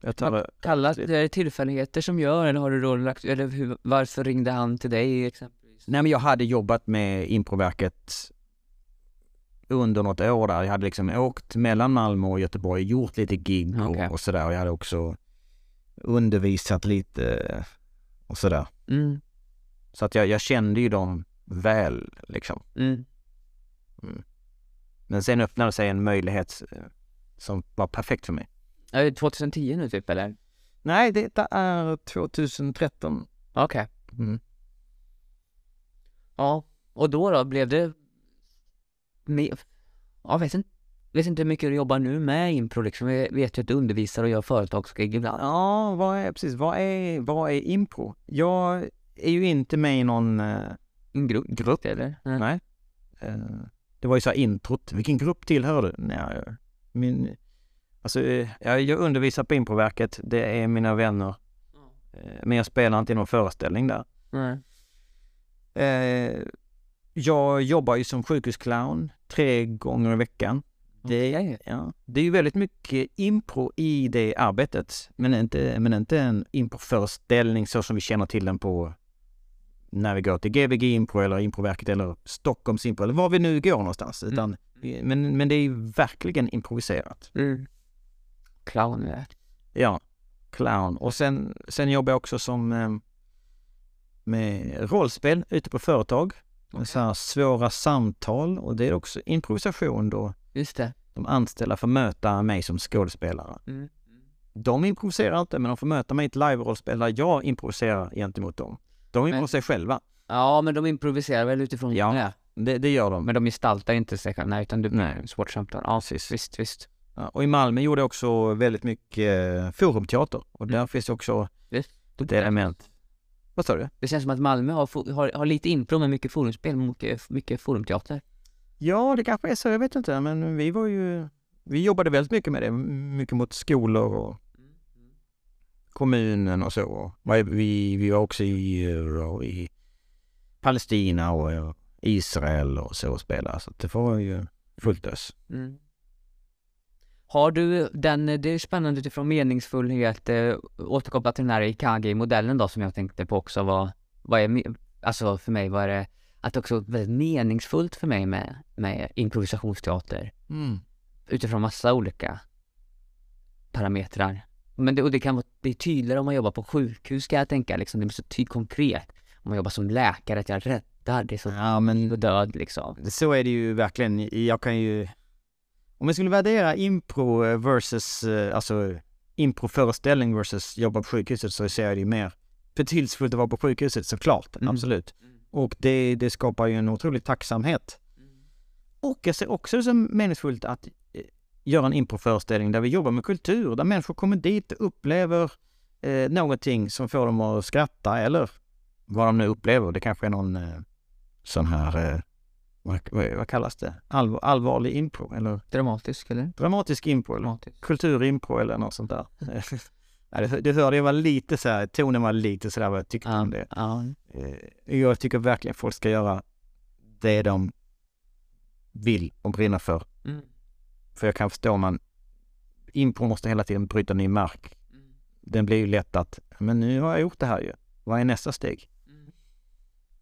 Jag tar det. Kallas det tillfälligheter som gör eller har du då lagt, eller hur, varför ringde han till dig exempelvis? Nej, men jag hade jobbat med Improverket under något år där. Jag hade liksom åkt mellan Malmö och Göteborg, gjort lite gig och, Okej. och sådär. Och jag hade också undervisat lite och sådär. Mm, Så att jag, jag kände ju dem väl liksom. mm. Men sen öppnade sig en möjlighet eh, som var perfekt för mig. Är det 2010 nu typ eller? Nej, detta är 2013. Okej. Mm. Ja, och då då blev det jag vet inte, vet inte hur mycket du jobbar nu med impro liksom. Jag vet ju att du undervisar och gör företagsgig ibland. Ja, vad är, precis, vad är, vad är impro? Jag är ju inte med i någon eh, En grupp, grupp. eller? Nej. Nej. Eh, det var ju så här introt. Vilken grupp tillhör du? Nej, min, alltså, eh, jag, jag undervisar på Improverket. Det är mina vänner. Eh, men jag spelar inte i någon föreställning där. Nej. Eh, jag jobbar ju som sjukhusclown tre gånger i veckan. Det, Okej. ja, det är ju väldigt mycket impro i det arbetet, men inte, men inte en improföreställning så som vi känner till den på när vi går till Gbg Impro eller Improverket eller Stockholms Impro eller var vi nu går någonstans. Mm. Utan, men, men det är ju verkligen improviserat. Mm. Clown är det. Ja, clown. Och sen, sen jobbar jag också som eh, med rollspel ute på företag. Så här svåra samtal och det är också improvisation då Just det. de anställda får möta mig som skådespelare. Mm. De improviserar inte, men de får möta mig i ett live-rollspel där jag improviserar gentemot dem. De Men- improviserar själva. Ja, men de improviserar väl utifrån Ja. det. Det, det gör de. Men de gestaltar inte sig själva, nej, utan du, Nej. svårt samtal. Ja, Precis. visst, visst. Och i Malmö gjorde jag också väldigt mycket eh, forumteater och där Mm. finns också Visst. ett element. Vad sa du? Det känns som att Malmö har, har, har lite impro med mycket forumspel, mycket, mycket forumteater. Ja, det kanske är så, jag vet inte, men vi var ju... Vi jobbade väldigt mycket med det, mycket mot skolor och kommunen och så. Vi, vi var också i, i Palestina och Israel och så och spelade, så det var ju fullt ös. Mm. Har du den, det är spännande utifrån meningsfullhet, eh, återkopplat till den här Ikagi-modellen då som jag tänkte på också, vad, vad är, alltså för mig var det, att det också är väldigt meningsfullt för mig med, med improvisationsteater utifrån massa olika parametrar. Men det, och det kan vara, det är tydligare om man jobbar på sjukhus ska jag tänka liksom, det är så ty- konkret. Om man jobbar som läkare, att jag räddar, det är så Ja, men död liksom. så är det ju verkligen. Jag kan ju... Om jag skulle värdera impro versus, eh, alltså improföreställning versus jobba på sjukhuset så ser jag det ju mer betydelsefullt att vara på sjukhuset såklart, Mm. absolut. Och det, det skapar ju en otrolig tacksamhet. Och jag ser också det som meningsfullt att eh, göra en improföreställning där vi jobbar med kultur, där människor kommer dit och upplever eh, någonting som får dem att skratta eller vad de nu upplever. Det kanske är någon eh, sån här, eh, vad, vad, kallas det? Allvar, allvarlig impro eller Dramatisk eller? dramatisk impro eller Dramatisk. kulturimpro eller något sånt där. [laughs] Nej, det, det hörde jag var lite så här, tonen var lite sådär vad jag tyckte Ja, om det. ja. Eh, Jag tycker verkligen folk ska göra det de vill och brinner för. Mm. För jag kan förstå om man impro måste hela tiden bryta ny mark. Den blir ju lätt att, men nu har jag gjort det här ju. Vad är nästa steg?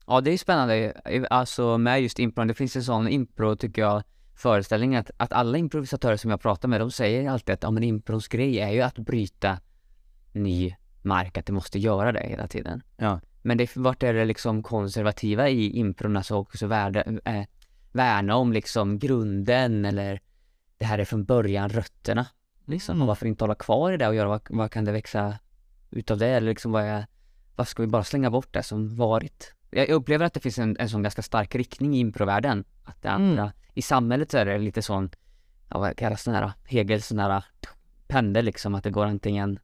Ja, det är spännande, alltså med just impro, det finns en sån impro tycker jag, föreställning att, att alla improvisatörer som jag pratar med, de säger alltid att ja, men improns grej är ju att bryta ny mark, att det måste göra det hela tiden. Ja. Men det, vart är det liksom konservativa i impron, alltså också värde, äh, värna om liksom grunden eller det här är från början rötterna. Liksom, Mm. och varför inte hålla kvar i det och göra, vad, vad kan det växa utav det eller liksom vad är, vad ska vi bara slänga bort det som varit? Jag upplever att det finns en, en sån ganska stark riktning i improvärlden. Att det Mm. andra, i samhället så är det lite sån, ja vad kallas den här, Hegels sån här pendel liksom, att det går antingen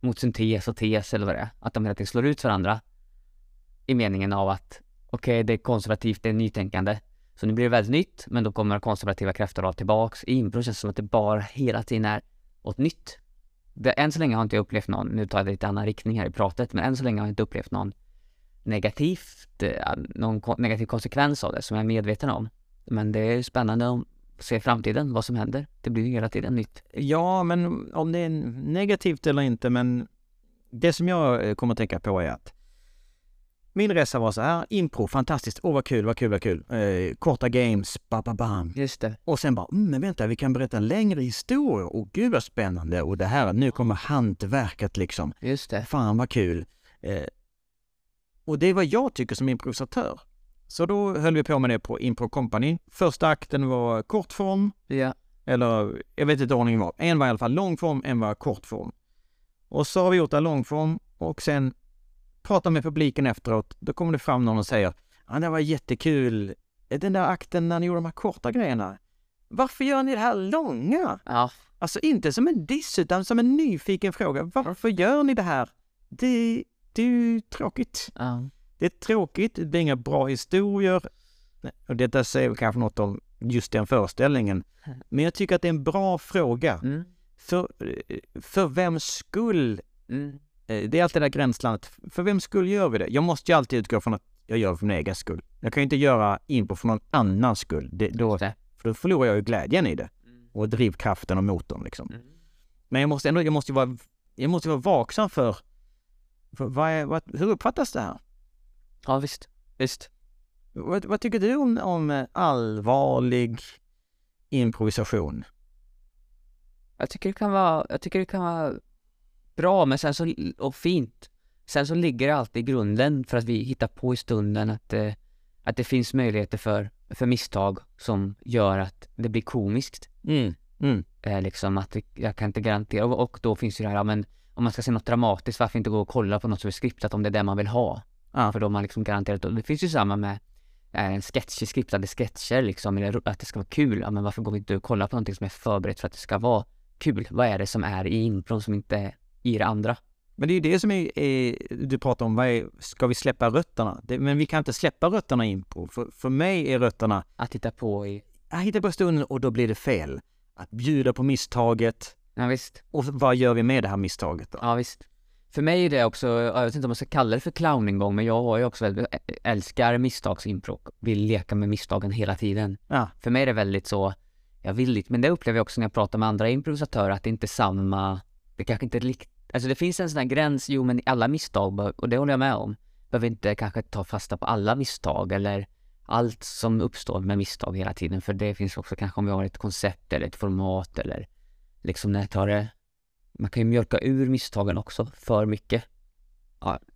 mot syntes och tes eller vad det är. Att de hela tiden slår ut varandra. I meningen av att, okej det är konservativt, det är nytänkande. Så nu blir det väldigt nytt, men då kommer konservativa krafter att tillbaks. I impro känns det som att det bara hela tiden är åt nytt. Det, än så länge har inte jag upplevt någon, nu tar jag lite annan riktning här i pratet, men än så länge har jag inte upplevt någon negativt, eh, någon negativ konsekvens av det som jag är medveten om. Men det är spännande att se framtiden vad som händer. Det blir ju hela tiden nytt. Ja, men om det är negativt eller inte, men det som jag eh, kommer att tänka på är att min resa var så här, impro, fantastiskt, åh vad kul, vad kul, vad kul. Eh, korta games, ba, ba, bam. Just det. Och sen bara, mm, men vänta, vi kan berätta en längre historia. Och gud vad spännande. Och det här, nu kommer hantverket liksom. Just det. Fan vad kul. Eh, och det är vad jag tycker som improvisatör. Så då höll vi på med det på Impro Company. Första akten var kortform, Ja. eller jag vet inte ordningen var. En var i alla fall långform, en var kortform. Och så har vi gjort en långform och sen pratar med publiken efteråt. Då kommer det fram någon och säger ja, det var jättekul. Den där akten när ni gjorde de här korta grejerna. Varför gör ni det här långa? Ja. Alltså inte som en diss utan som en nyfiken fråga. Varför gör ni det här? Det, det är ju tråkigt. ja. Det är tråkigt, det är inga bra historier. Och detta säger kanske något om just den föreställningen. [laughs] Men jag tycker att det är en bra fråga. Mm. För, eh, för vems skull? Mm. eh, Det är alltid det där gränslandet. För vems skull gör vi det? Jag måste ju alltid utgå från att jag gör det för min egen skull. Jag kan ju inte göra impro för någon annans skull. Det, då, för då förlorar jag ju glädjen i det. Mm. Och drivkraften och motorn liksom. Mm. Men jag måste ändå, jag måste ju vara, jag måste vara vaksam för vad är, vad, hur uppfattas det här? Ja, visst. Visst. Vad, vad tycker du om, om eh, allvarlig improvisation? Jag tycker det kan vara, jag tycker det kan vara bra, men sen så, och fint. Sen så ligger det alltid i grunden för att vi hittar på i stunden att, eh, att det finns möjligheter för, för misstag som gör att det blir komiskt. Mm. Mm. Eh, liksom att jag kan inte garantera, och, och då finns ju det här, ja, men om man ska se något dramatiskt, varför inte gå och kolla på något som är skriptat om det är det man vill ha? Ja. För då har man liksom garanterat, och det finns ju samma med eh, en sketch, skriptade sketcher liksom, eller att det ska vara kul, ja men varför går vi inte och kollar på någonting som är förberett för att det ska vara kul? Vad är det som är i impron som inte är i det andra? Men det är ju det som är, är du pratar om, vad är, ska vi släppa rötterna? Det, men vi kan inte släppa rötterna i impro. För, för mig är rötterna, Att titta på i, jag hittar på stunden och då blir det fel. Att bjuda på misstaget. Ja visst, Och vad gör vi med det här misstaget då? ja visst. För mig är det också, jag vet inte om man ska kalla det för clowning gång, men jag har ju också väldigt, älskar misstagsimpro, vill leka med misstagen hela tiden. Ja. För mig är det väldigt så, jag vill inte, men det upplever jag också när jag pratar med andra improvisatörer, att det inte är samma, det kanske inte är likt, alltså det finns en sån här gräns, jo men alla misstag, och det håller jag med om, behöver inte kanske ta fasta på alla misstag eller allt som uppstår med misstag hela tiden, för det finns också kanske om vi har ett koncept eller ett format eller liksom när jag tar det, man kan ju mjölka ur misstagen också, för mycket.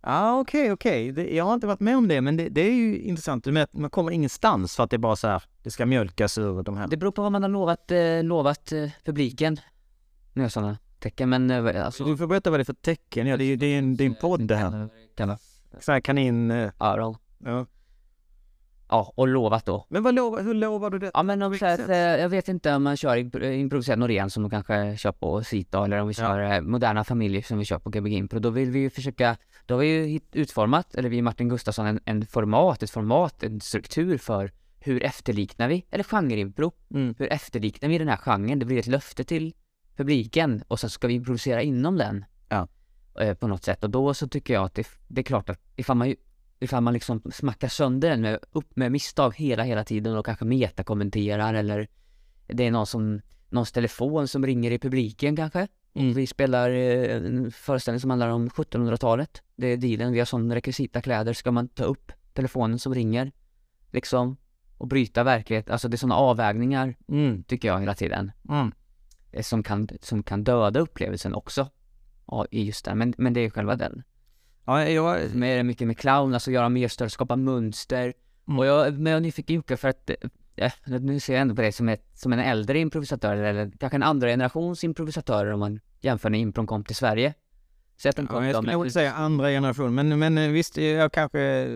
Ja, okej, okej. Det- Jag har inte varit med om det, men det, det är ju intressant. Du menar man kommer ingenstans för att det är bara så här, det ska mjölkas ur de här. Det beror på vad man har lovat, eh, lovat eh, publiken. Nu är jag sådana tecken, men eh, alltså... Du får berätta vad det är för tecken. Ja, det är ju det är en, det är en podd det här. Kan vara Så här kanin... eh, öron. Ja. Ja, och lovat då. Men vad lovar, hur lovar du det? Ja men om säger att, eh, jag vet inte om man kör impro- improviserad Norén som de kanske kör på Sita eller om vi Ja. kör eh, moderna familjer som vi kör på Gbg Impro. Då vill vi ju försöka, då har vi ju utformat, eller vi Martin Gustafsson, en, en format, ett format, en struktur för hur efterliknar vi, eller genreimpro, Mm. hur efterliknar vi den här genren? Det blir ett löfte till publiken och sen ska vi improvisera inom den. Ja. Eh, på något sätt och då så tycker jag att det, det är klart att ifall man, ju- ifall man liksom smackar sönder den med, upp med misstag hela, hela tiden och kanske metakommenterar eller det är någon som, någons telefon som ringer i publiken kanske. Mm. Vi spelar eh, en föreställning som handlar om 1700-talet. Det är dealen, vi har sån rekvisita kläder. Ska man ta upp telefonen som ringer? Liksom, och bryta verklighet, alltså det är sådana avvägningar Mm. tycker jag hela tiden Mm. eh, som kan, som kan döda upplevelsen också. Ja, i just det, men, men det är själva den. Ja, jag, Med mycket med clown, alltså göra mer större, skapa mönster. Mm. Och jag, men jag är nyfiken Jocke för att, eh, nu ser jag ändå på dig som, ett, som en äldre improvisatör, eller kanske en andra generations improvisatör om man jämför när impron kom till Sverige. Så den ja, jag skulle nog säga andra generation, men, men eh, visst, jag kanske...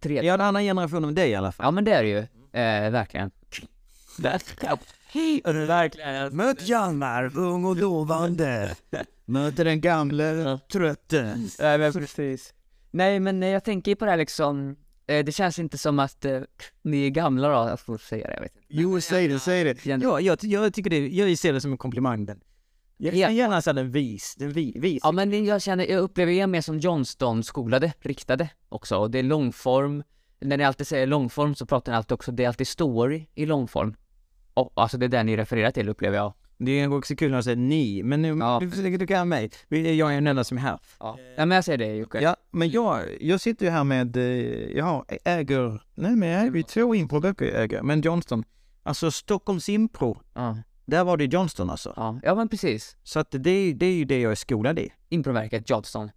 tre... Jag är en annan generation än dig i alla fall. Ja men det är det ju, eh, verkligen. Verkligen? Möt Hjalmar, ung och lovande. [laughs] Möter den gamle, trötte. Nej men precis. Nej men jag tänker på det här liksom, eh, det känns inte som att eh, ni är gamla då, jag får säga det, jag vet inte. Jo, säg det, säg det. Ja, jag, jag tycker det, jag ser det som en komplimang. Den. Jag Ja. kan gärna säga den vis, den vi, vis. Ja men jag känner, jag upplever er mer som Johnston-skolade, riktade också, och det är långform, när ni alltid säger långform så pratar ni alltid också, det är alltid story i långform. Och, alltså det är det ni refererar till upplever jag. Det är också kul när jag säger ni, men nu, Ja. du försöker du kan mig. Jag är den enda som är här. Ja. ja men jag säger det Jocke. Ja, men jag, jag sitter ju här med, eh, jag äger, nej men jag äger två improböcker jag äger, men Johnston, alltså Stockholms Impro, Ja, där var det Johnston alltså. ja. ja men precis. Så att det, är- det är ju det jag är skolad i. Improverket Johnston.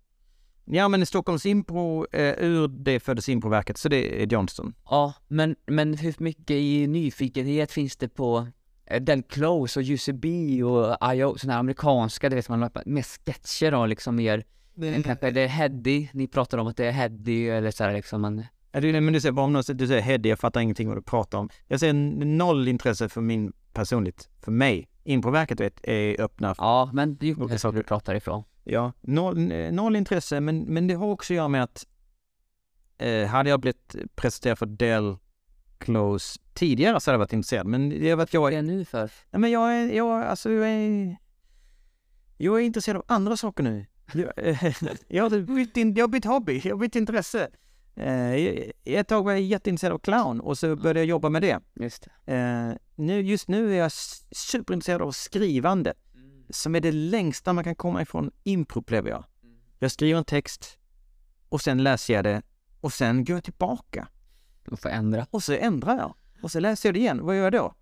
Ja men Stockholms Impro, eh, ur det föddes Improverket, så det är Johnston. Ja, men, men hur mycket i nyfikenhet finns det på eh, Del Close och UCB och IO, sådana här amerikanska, det vet man, mer sketcher då liksom mer, än kanske det är Heddy, ni pratar om att det är Heddy eller sådär liksom, du, men du säger bara om säger- du säger Heddy, jag fattar ingenting vad du pratar om. Jag ser noll intresse för min personligt, för mig. Improverket vet, är öppna. ja, men det är ju som du pratar ifrån. Ja, noll, eh, noll intresse, men, men det har också att göra med att eh, hade jag blivit presenterad för Del Close tidigare så hade jag varit intresserad. Men det är att jag Vad är det nu för? nej, men jag är, jag, alltså jag är, jag är intresserad av andra saker nu. Jag, eh, [laughs] jag, har bytt in, jag har bytt hobby, jag har bytt intresse. Eh, ett tag var jag jätteintresserad av clown och så började jag jobba med det. Just det. Eh, nu, just nu är jag superintresserad av skrivande, som är det längsta man kan komma ifrån impro, upplever jag. Jag skriver en text och sen läser jag det och sen går jag tillbaka Du får ändra. och så ändrar jag och så läser jag det igen. Vad gör jag då?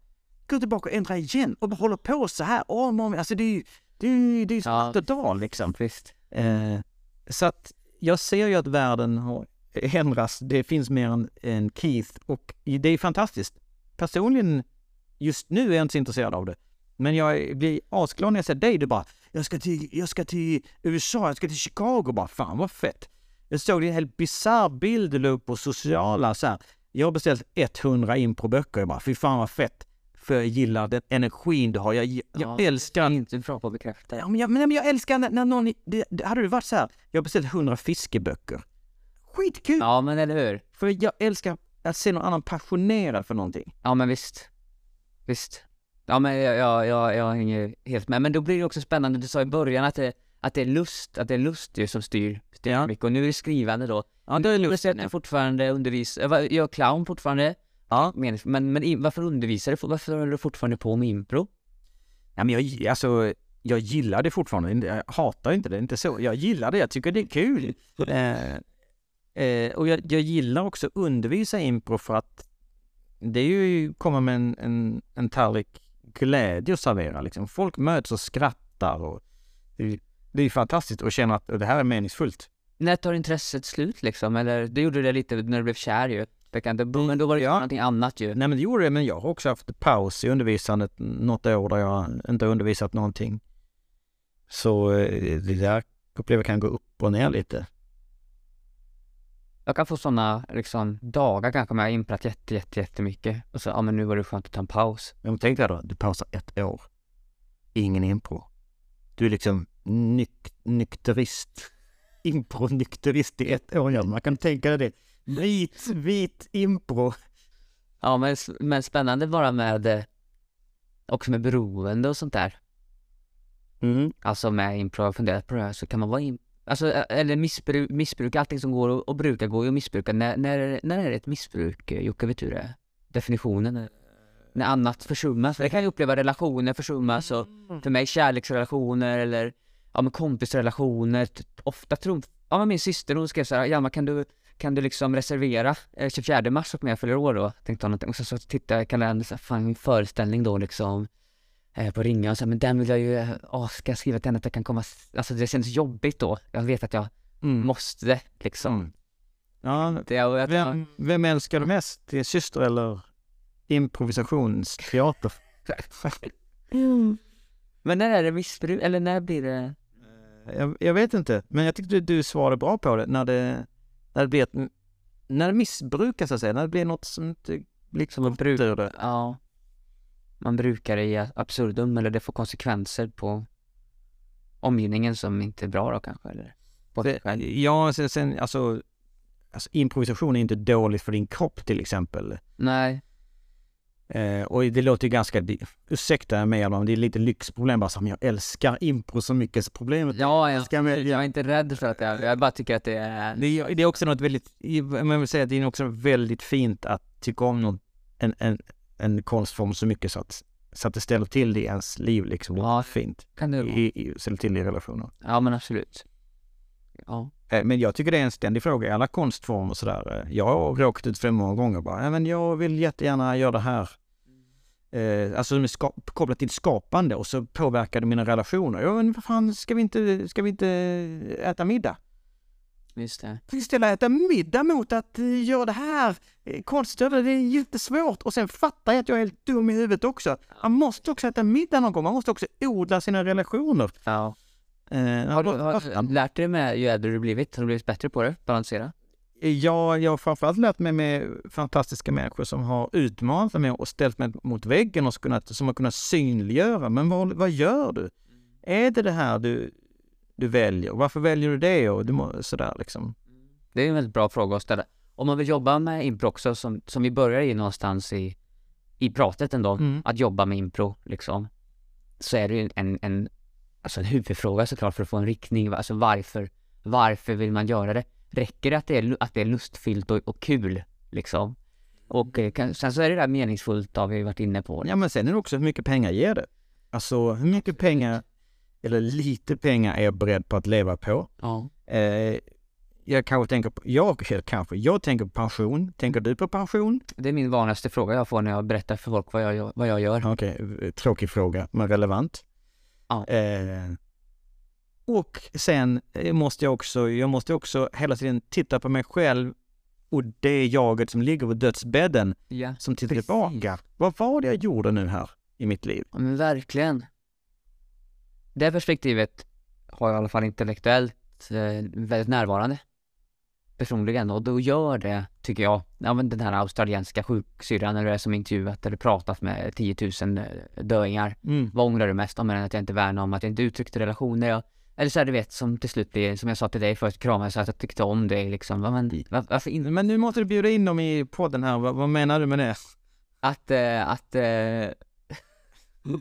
Går tillbaka och ändrar igen och bara håller på så här om och om. Alltså det är ju det är, det är som natt och dag liksom. Visst. Eh, så att jag ser ju att världen har ändrats. Det finns mer än, än Keith och det är fantastiskt. Personligen, just nu är jag inte så intresserad av det. Men jag blir asglad när jag ser dig. Du bara, jag ska till, jag ska till USA, jag ska till Chicago. Bara, fan vad fett. Jag såg en helt bisarr bild du la upp på sociala så här. Jag har beställt 100 improböcker. Jag bara, fy fan vad fett. För jag gillar den energin du har. Jag, jag Ja, älskar Inte bra på att bekräfta. Ja, men jag, men jag älskar när, när någon... Det, hade det varit så här, jag har beställt 100 fiskeböcker. Skitkul! Ja, men eller hur? För jag älskar att se någon annan passionerad för någonting. Ja, men visst. Visst. Ja, men jag, jag, jag, jag hänger helt med. Men då blir det också spännande, du sa i början att det, att det är lust, att det är lust ju som styr, styr Ja. mycket. Och nu är det skrivande då. Ja, det är lust. att du fortfarande undervisar, äh, gör clown fortfarande? Ja. Men, men, men varför undervisar du, varför håller du fortfarande på med impro? ja, men jag, alltså, jag gillar det fortfarande. Jag hatar inte det, inte så. Jag gillar det, jag tycker det är kul. [laughs] eh, eh, och jag, jag gillar också att undervisa impro för att det är ju komma med en, en, en tallrik glädje att servera liksom. Folk möts och skrattar och är- det är fantastiskt att känna att det här är meningsfullt. När tar intresset slut liksom? Eller det gjorde det lite när du blev kär ju. Inte, men då var det Ja. någonting annat ju. Nej men det gjorde det, men jag har också haft paus i undervisandet något år där jag inte har undervisat någonting. Så eh, det där upplever kan gå upp och ner lite. Jag kan få sådana liksom dagar kanske med jag har imprat jätte, jätte, jättemycket. Och så, ja men nu var det skönt att ta en paus. Men tänk dig då, du pausar ett år. Ingen impro. Du är liksom nyk nykterist. [laughs] Impro-nykterist i ett år, Hjalmar. Man kan tänka dig det. Vit, vit impro. Ja men, men spännande bara med, eh, också med beroende och sånt där. Mm. Alltså med impro, jag har funderat på det här, så kan man vara in, alltså eller missbruk, missbruk, allting som går och, och brukar ju att missbruka. När, när, är det- när är det ett missbruk, eh, Jocke, vet du det? Definitionen? eh, När annat försummas. Det kan ju uppleva relationer försummas och för mig kärleksrelationer eller ja men kompisrelationer. Ofta trumf... Ja men min syster hon skrev såhär, Hjalmar kan du, kan du liksom reservera eh, 24 mars åt mig jag fyller år då? Tänkte han någonting. Och så, så tittade jag i kalendern, så fan min föreställning då liksom eh, på ringa och så men den vill jag ju, eh, åh, ska jag skriva till henne att jag kan komma, alltså det känns jobbigt då. Jag vet att jag Mm. måste liksom. Mm. Ja, Det, jag, vem, vem älskar du mest? Din syster eller improvisationsteater? Men när är det missbruk, eller när blir det? Jag, jag vet inte, men jag tyckte du svarade bra på det. När det, när det blir ett, när det missbrukas så att säga, när det blir något som inte blir Som man brukar- det. Ja. Man brukar det i absurdum eller det får konsekvenser på omgivningen som inte är bra då kanske eller? På sig själv. Ja, sen, sen alltså, alltså improvisation är inte dåligt för din kropp till exempel. Nej, Eh, och det låter ju ganska, ursäkta mig men det är lite lyxproblem bara som jag älskar impro så mycket. Så problemet ja, jag, Ska med- jag är inte rädd för att jag, jag bara tycker att det är Det är, det är också något väldigt, man vill säga att det är också väldigt fint att tycka om någon, en, en, en konstform så mycket så att, så att det ställer till det i ens liv liksom. Ja. fint. kan vara. I, i, ställer till det i relationer. Ja men absolut. Ja. Eh, Men jag tycker det är en ständig fråga i alla konstformer och sådär. Eh, Jag har råkat ut för det många gånger bara, ja, men jag vill jättegärna göra det här. Eh, alltså med ska, kopplat till skapande och så påverkar det mina relationer. Ja men vad fan, ska vi inte, ska vi inte äta middag? Just det. Ställa äta middag mot att eh, göra det här eh, konstöver? Det är jättesvårt. Och sen fattar jag att jag är helt dum i huvudet också. Man måste också äta middag någon gång. Man måste också odla sina relationer. Ja. Eh, Har du har, lärt dig med ju äldre du blivit? Har du blivit bättre på det? Balansera? Ja, jag har framförallt lärt mig med fantastiska människor som har utmanat mig och ställt mig mot väggen och kunnat, som har kunnat synliggöra. Men vad, vad gör du? Är det det här du, du väljer? Varför väljer du det? Och du må, sådär liksom. Det är en väldigt bra fråga att ställa. Om man vill jobba med impro också, som, som vi börjar i någonstans i, i pratet ändå, Mm. att jobba med impro liksom, så är det ju en, en, alltså en huvudfråga såklart för att få en riktning. Alltså varför, varför vill man göra det? Räcker det att det är, att det är lustfyllt och, och kul liksom? Och eh, kan, sen så är det där meningsfullt har vi varit inne på. Ja, men sen är det också hur mycket pengar ger det? Alltså hur mycket pengar, eller lite pengar är jag beredd på att leva på? Ja. Eh, jag kanske tänker på, jag kanske, jag tänker på pension. Tänker du på pension? Det är min vanligaste fråga jag får när jag berättar för folk vad jag, gör- vad jag gör. Okej, eh, tråkig fråga, men relevant. Ja. Eh, och sen eh, måste jag också, jag måste också hela tiden titta på mig själv och det jaget som ligger på dödsbädden Ja. som tittar Precis. tillbaka. Vad var det jag gjorde nu här i mitt liv? Ja, men verkligen. Det perspektivet har jag i alla fall intellektuellt eh, väldigt närvarande. Personligen. Och då gör det, tycker jag, ja men den här australienska sjuksyrran eller det som intervjuat eller pratat med 10 000 eh, döingar. Mm. Vad ångrar du mest om? Att jag inte värnade om, att jag inte uttryckte relationer. Jag, eller så här, du vet, som till slut blir, som jag sa till dig förut, kramade så att jag tyckte om dig liksom. Men, var, varför inte? Men nu måste du bjuda in dem i podden här. Vad, vad menar du med det? Att, eh, att, eh, [laughs]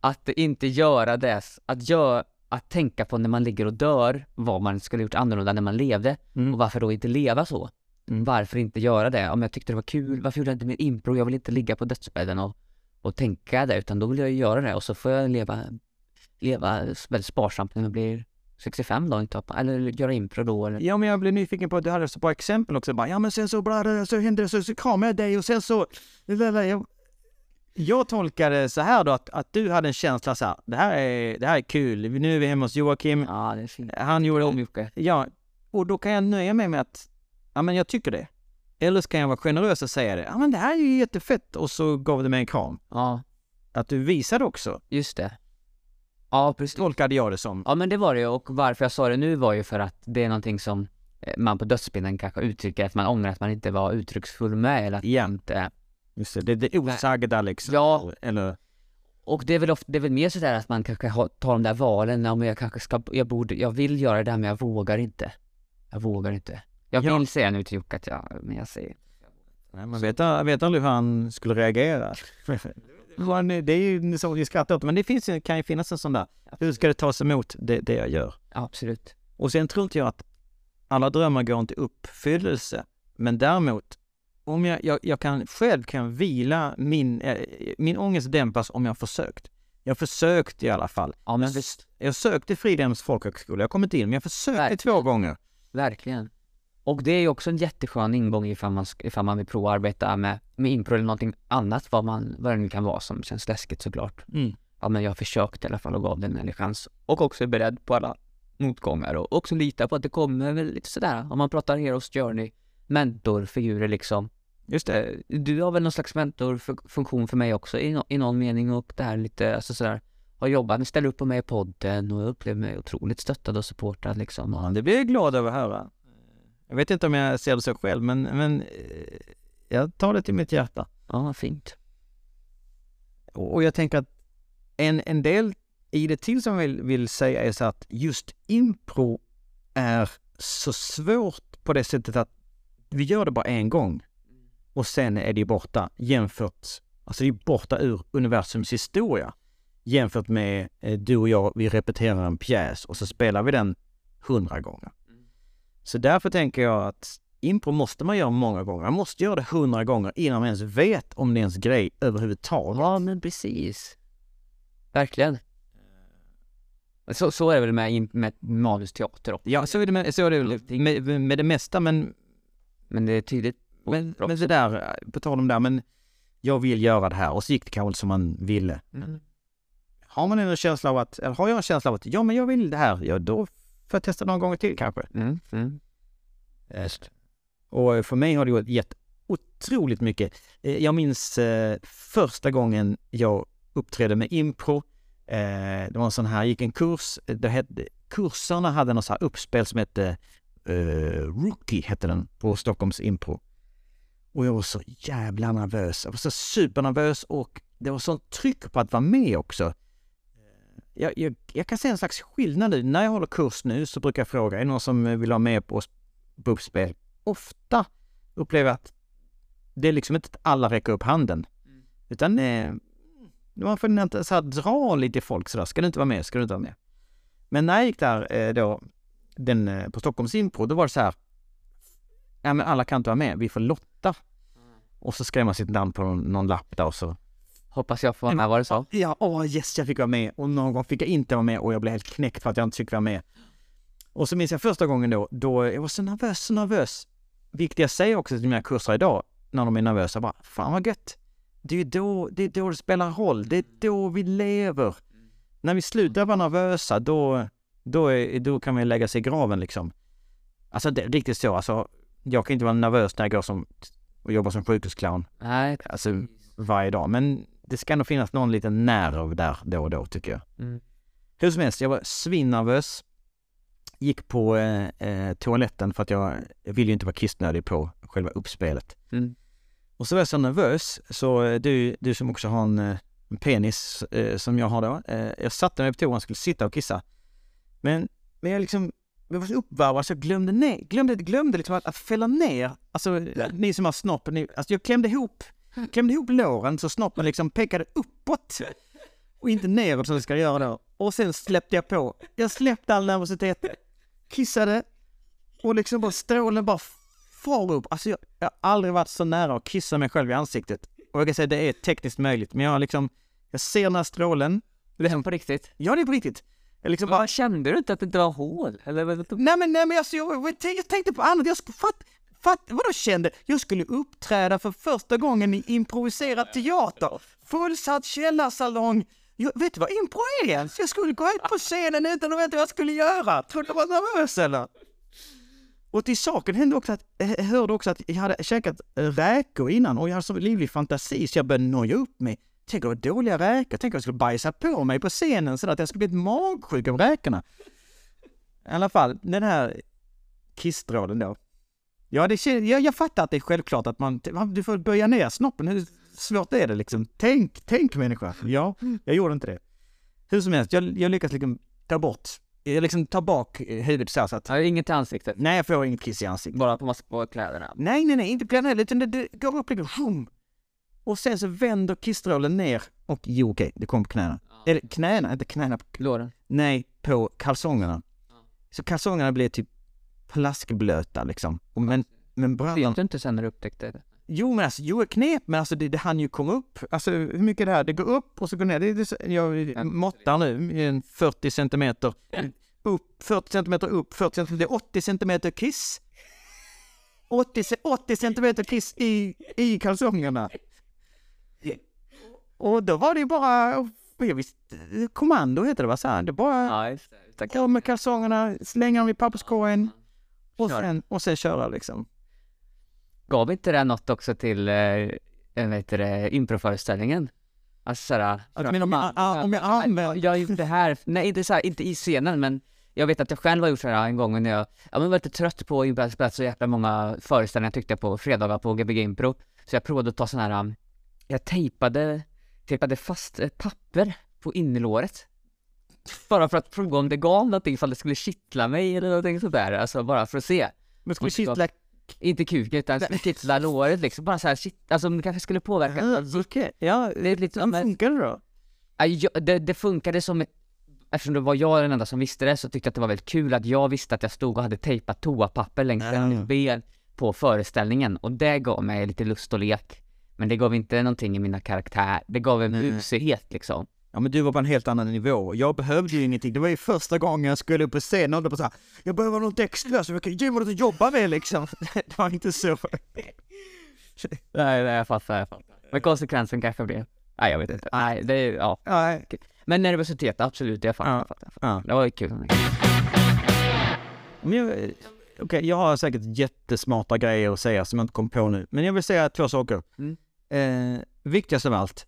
att inte göra det, att gör, att tänka på när man ligger och dör, vad man skulle gjort annorlunda när man levde Mm. och varför då inte leva så? Mm. Varför inte göra det? Om jag tyckte det var kul, varför gjorde jag inte mer impro? Jag vill inte ligga på dödsbädden och, och tänka det, utan då vill jag ju göra det och så får jag leva, leva väldigt sparsamt när jag blir 65 då, inte, eller göra impro då eller... Ja, men jag blev nyfiken på att du hade så bra exempel också. Bara, ja, men sen så, bra, så hände det, så, så kramade jag dig och sen så... Jag, jag tolkar det så här då, att, att du hade en känsla så här, det här är, det här är kul, nu är vi hemma hos Joakim, Ja, det är fint. han gjorde... Om Jocke. Ja, och då kan jag nöja mig med att, ja men jag tycker det. Eller så kan jag vara generös och säga det, ja men det här är ju jättefett och så gav du mig en kram. Ja, Att du visade också, just det. Ja, precis. tolkade jag det som. Ja men det var det och varför jag sa det nu var ju för att det är någonting som eh, man på dödsbädden kanske uttrycker att man ångrar att man inte var uttrycksfull med eller att Ja. man inte... Just det, det, det osagda liksom. Ja. Eller, Och det är väl ofta, det är väl mer sådär att man kanske tar de där valen, ja men jag kanske ska, jag borde, jag vill göra det här men jag vågar inte. Jag vågar inte. Jag Ja. vill säga nu till Jocke att jag, men jag säger nej, man vet, vet aldrig hur han skulle reagera. [laughs] Det är ju så vi skrattar åt, men det finns, kan ju finnas en sån där, hur ska det tas emot, det, det jag gör? Ja, absolut. Och sen tror inte jag att alla drömmar går inte uppfyllelse. Men däremot, om jag, jag, jag kan själv kan vila min, eh, min ångest dämpas om jag har försökt. Jag försökte i alla fall. Ja men visst, Jag sökte Fridhems folkhögskola, jag kom inte in, men jag försökte Verkligen. två gånger. verkligen. Och det är ju också en jätteskön ingång ifall man, ifall man vill prova att arbeta med, med impro eller någonting annat, vad, man, vad det nu kan vara som känns läskigt såklart. Mm. Ja men jag har försökt i alla fall och gav den en chans. Och också är beredd på alla motgångar och också lita på att det kommer väl lite sådär, om man pratar Heroes Journey, mentorfigurer liksom. Just det. Du har väl någon slags mentorfunktion för mig också i, no- i någon mening och det här lite, alltså sådär, har jobbat ställer upp på mig i podden och jag upplever mig otroligt stöttad och supportad liksom. Ja, det blir jag glad över att höra. Jag vet inte om jag ser det så själv, men, men eh, jag tar det till mitt hjärta. Ja, fint. Och och jag tänker att en, en del i det till som jag vill, vill säga är så att just impro är så svårt på det sättet att vi gör det bara en gång och sen är det borta jämfört, alltså det är borta ur universums historia jämfört med eh, du och jag, vi repeterar en pjäs och så spelar vi den hundra gånger. Så därför tänker jag att impro måste man göra många gånger. Man måste göra det hundra gånger innan man ens vet om det är ens grej överhuvudtaget. Ja, men precis. Verkligen. Så, så är det väl med, med manusteater också. Ja, så är det med, så är det väl med, med det mesta, men, Men det är tydligt. Men, men det där, på tal om det där, men jag vill göra det här och så gick det kanske inte som man ville. Mm. Har man en känsla av att, eller har jag en känsla av att, ja men jag vill det här, ja då får jag testa några gånger till kanske. Mm. Mm. Och för mig har det gett otroligt mycket. Eh, Jag minns eh, första gången jag uppträdde med impro. Eh, det var en sån här, gick en kurs. eh, Det hette, kurserna hade något så här uppspel som hette eh, Rookie, hette den, på Stockholms impro. Och jag var så jävla nervös. Jag var så supernervös och det var sånt tryck på att vara med också. Jag, jag, jag kan se en slags skillnad nu. När jag håller kurs nu så brukar jag fråga, är det någon som vill vara med på, uppspel? Ofta upplever jag att det är liksom inte att alla räcker upp handen. Utan eh, man får inte så här dra lite i folk sådär. Ska du inte vara med? Ska du inte vara med? Men när jag gick där eh, då, den, eh, på Stockholms impro, då var det så här. Ja men alla kan inte vara med, vi får lotta. Och så skrev man sitt namn på någon, någon lapp där och så Hoppas jag får vara med vad du sa. Ja, åh yes, jag fick vara med. Och någon gång fick jag inte vara med och jag blev helt knäckt för att jag inte fick vara med. Och så minns jag första gången då, då jag var så nervös, så nervös. Vilket jag säger också till mina kurser idag, när de är nervösa, bara fan vad gött. Det är ju då det, är då det spelar roll, det är då vi lever. När vi slutar vara nervösa, då, då, är, då kan vi lägga sig i graven liksom. Alltså det är riktigt så, alltså jag kan inte vara nervös när jag går som, och jobbar som sjukhusclown Nej. alltså varje dag. Men det ska nog finnas någon liten nerv där då och då tycker jag. Mm. Hur som helst, jag var svinnervös. Gick på eh, eh, toaletten för att jag, jag ville ju inte vara kissnödig på själva uppspelet. Mm. Och så var jag så nervös, så eh, du, du som också har en, eh, en penis eh, som jag har då. Eh, jag satte mig på toan och skulle sitta och kissa. Men, men jag liksom, jag var så uppvarvad så jag glömde ner, glömde, glömde liksom att, att fälla ner. Alltså ni som har snopp, ni, alltså jag klämde ihop, klämde ihop låren så snoppen liksom pekade uppåt. Och inte neråt som det ska göra då. Och sen släppte jag på. Jag släppte all nervositet, kissade och liksom bara strålen bara far upp. Alltså jag, jag har aldrig varit så nära att kissa mig själv i ansiktet. Och jag kan säga det är tekniskt möjligt, men jag har liksom, jag ser den här strålen. Det är på riktigt. Ja, det är på riktigt. Jag liksom bara, kände du inte att det inte var hål? Eller nej men, nej men alltså, jag, jag, jag tänkte på annat. Jag fatt, fatt, vadå kände? Jag skulle uppträda för första gången i improviserad teater. Fullsatt källarsalong. Jag, vet du vad impro är ens? Jag skulle gå ut på scenen utan att veta vad jag skulle göra. Tror du var nervös eller? Och till saken hände också att, jag hörde också att jag hade käkat eh, räkor innan och jag hade så livlig fantasi så jag började noja upp mig. Tänk vad dåliga räkor, tänk om jag skulle bajsa på mig på scenen så att jag skulle bli ett magsjuk av räkorna. I alla fall, den här kissstrålen då. Ja, det, jag, jag fattar att det är självklart att man, du får böja ner snoppen. Hur svårt är det liksom? Tänk, tänk människa. Ja, jag gjorde inte det. Hur som helst, jag, jag lyckas liksom ta bort, jag liksom tar bak eh, huvudet så så att, Ja, inget i ansiktet. nej jag får inget kiss i ansiktet. Bara på på kläderna. Nej, nej, nej, inte på heller, utan det, det går upp liksom. Och sen så vänder kissstrålen ner och jo okej, det kom på knäna. Eller knäna, inte knäna, på, Låren. nej, på kalsongerna. Så kalsongerna blev typ plaskblöta liksom. Och Men, men brallan, Vet du inte sen när du upptäckte det? jo men alltså, jo knep, men alltså det, det hann ju komma upp. Alltså hur mycket är det här? Det går upp och så går ner. Det, det, jag måttar nu, en 40 centimeter upp, 40 centimeter upp, 40 centimeter, det är 80 centimeter kiss. 80, ce- 80 centimeter kiss i, i kalsongerna. Och då var det ju bara, jag visste, kommando heter det va? Så här, det bara det. gå med kalsongerna, slänga dem i papperskorgen och sen, och sen köra liksom. Gav inte det något också till, eh, vad heter det, improföreställningen? Alltså såhär... Att, men om jag, ah, om jag använder... Jag har gjort det här, nej inte så här, inte i scenen men jag vet att jag själv har gjort så här en gång när jag, jag var lite trött på att spela så jäkla många föreställningar tyckte jag på fredagar på Gbg Impro. Så jag provade att ta sån här, um, jag tejpade, tejpade fast ett papper på innerlåret. Bara för att prova om det gav någonting, ifall det skulle kittla mig eller någonting sådär, alltså bara för att se. Men så- kittla... Inte kuken utan kittla låret liksom, bara så här, shit, alltså det kanske skulle påverka. Ja, Okej, ja, Det är lite som funkar det då? Ja, det, det funkade som ett, eftersom det var jag den enda som visste det så tyckte jag att det var väldigt kul att jag visste att jag stod och hade tejpat toapapper längs Ja. hennes ben på föreställningen och det gav mig lite lust och lek. Men det gav inte någonting i mina karaktär, det gav en busighet liksom. Ja men du var på en helt annan nivå. Jag behövde ju ingenting. Det var ju första gången jag skulle upp på scen och det var så här, jag behöver något extra så jag kan ge mig något att jobba med liksom. [laughs] Det var inte så. [laughs] Nej, nej jag fattar, jag fattar. Men konsekvensen kanske blev, nej jag vet inte. Nej, det är, ja. Nej. Men nervositet, absolut, jag fattar, Ja. jag fattar, jag fattar. Ja. Det var ju kul. Men jag, okej, jag har säkert jättesmarta grejer att säga som jag inte kom på nu. Men jag vill säga två saker. Mm. Eh, viktigast av allt,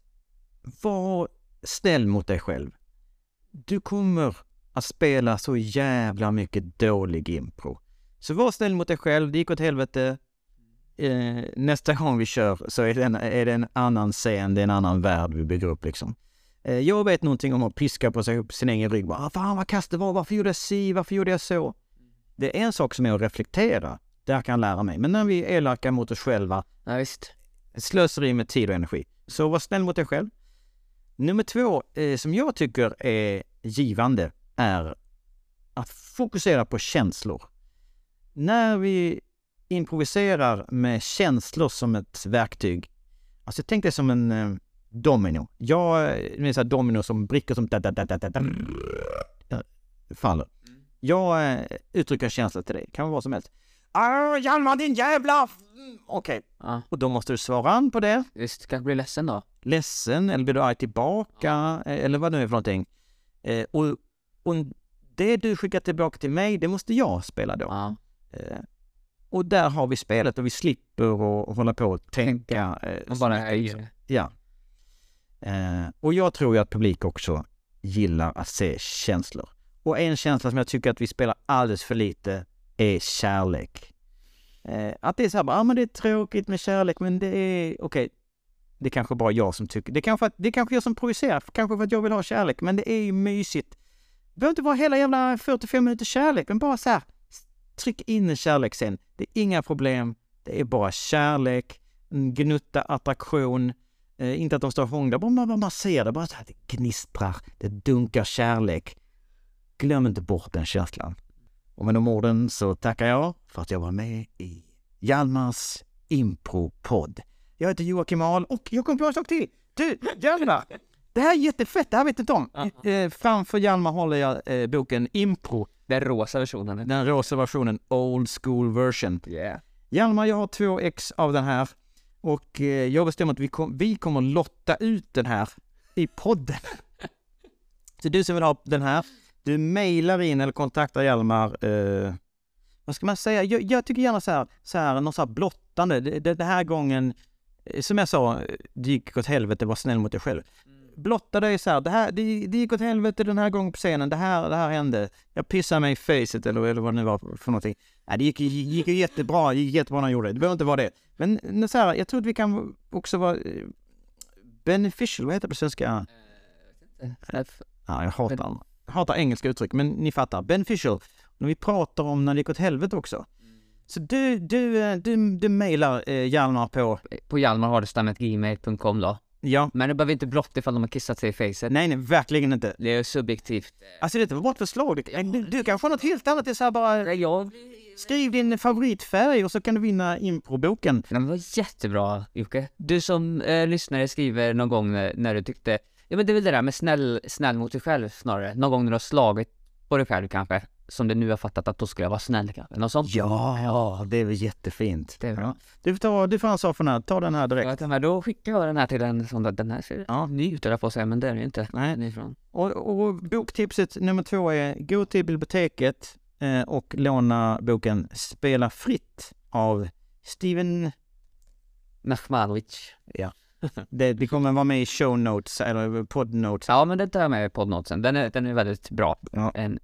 var snäll mot dig själv. Du kommer att spela så jävla mycket dålig impro. Så var snäll mot dig själv, det gick åt helvete. Eh, nästa gång vi kör så är det, en, är det en annan scen, det är en annan värld vi bygger upp liksom. Eh, jag vet någonting om att piska på sig upp sin egen rygg. Bara, "Ah, fan vad kast det var, varför gjorde jag si, varför gjorde jag så? Det är en sak som är att reflektera. Där kan jag lära mig. Men när vi är elaka mot oss själva, Ja, visst slöseri med tid och energi. Så var snäll mot dig själv. Nummer två, eh, som jag tycker är givande, är att fokusera på känslor. När vi improviserar med känslor som ett verktyg, alltså tänk dig som en eh, domino. Jag, här domino som brickor som da, da, da, da, da, faller. Jag eh, uttrycker känslor till dig, kan vara vad som helst. Ah, Hjalmar din jävla... Mm, Okej, Ja, och då måste du svara an på det. visst, kanske blir ledsen då. Ledsen, eller blir du arg tillbaka, eh, eller vad det nu är för någonting. Eh, och, och det du skickar tillbaka till mig, det måste jag spela då. Ja. Eh, och där har vi spelet och vi slipper att hålla på och tänka. Eh, Och bara höjer det. Ja. Eh, och jag tror ju att publik också gillar att se känslor. Och en känsla som jag tycker att vi spelar alldeles för lite är kärlek. Eh, att det är så här, ja ah, men det är tråkigt med kärlek, men det är okej. Det är kanske bara jag som tycker, det är kanske, att, det är kanske jag som projicerar, kanske för att jag vill ha kärlek, men det är ju mysigt. Det behöver inte vara hela jävla 45 minuter kärlek, men bara så här, tryck in en kärlek sen. Det är inga problem, det är bara kärlek, en gnutta attraktion, Eh, inte att de står och hånglar, bara man, man ser det, bara så här, det gnistrar, det dunkar kärlek. Glöm inte bort den känslan. Och med de orden så tackar jag för att jag var med i Hjalmars Impro-podd. Jag heter Joakim Ahl och jag kom på en sak till! Du, Hjalmar! Det här är jättefett, det här vet jag inte om. Eh, framför Hjalmar håller jag eh, boken Impro, Den rosa versionen. den rosa versionen, Old School Version. Yeah. Hjalmar, jag har två ex av den här och eh, jag bestämmer att vi, kom, vi kommer lotta ut den här i podden. [laughs] Så du som vill ha den här, du mejlar in eller kontaktar Hjalmar. Eh, vad ska man säga? Jag, jag tycker gärna så här, så här något så här blottande. Den här gången, eh, som jag sa, eh, det gick åt helvete, var snäll mot dig själv. Blotta dig så här, det, här det, det gick åt helvete den här gången på scenen, det här, det här hände. Jag pissade mig i facet eller, eller vad det nu var för någonting. Nej, det gick, gick jättebra, det gick jättebra när jag gjorde det. Det behöver inte vara det. Men så här, jag tror att vi kan också vara eh, beneficial, vad heter det på svenska? Ja, jag hatar, hatar engelska uttryck, men ni fattar. Beneficial. När vi pratar om när det gick åt helvete också. Så du, du, eh, du, du mejlar eh, Hjalmar på, På hjalmarhardestam.gmail.com då. ja, Men det behöver inte blotta ifall de har kissat sig i facet. nej, nej, verkligen inte. Det är subjektivt. Alltså det var bara ett förslag. Du, du, du kanske har något helt annat, det är så här bara, Jag... skriv din favoritfärg och så kan du vinna improboken. Det var jättebra Jocke. Du som eh, lyssnare skriver någon gång när, när du tyckte, ja men det är väl det där med snäll, snäll mot dig själv snarare. Någon gång när du har slagit på dig själv kanske. som det nu har fattat att då ska jag vara snäll kanske. Något sånt. Ja, ja, det är väl jättefint. Det är bra. Ja. Du får ta, du får ansvar för den här, ta den här direkt. Jag tar med, då skickar jag den här till den som den här ser Ja. ny ut jag på säga, men det är den ju inte. Nej. Den är ifrån. Och, och boktipset nummer två är gå till biblioteket eh, och låna boken Spela fritt av Steven... Nachmanovic. [laughs] Det, det kommer vara med i show notes eller podd notes. Ja, men det tar jag med i poddnotesen. Den är, den är väldigt bra. Ja. En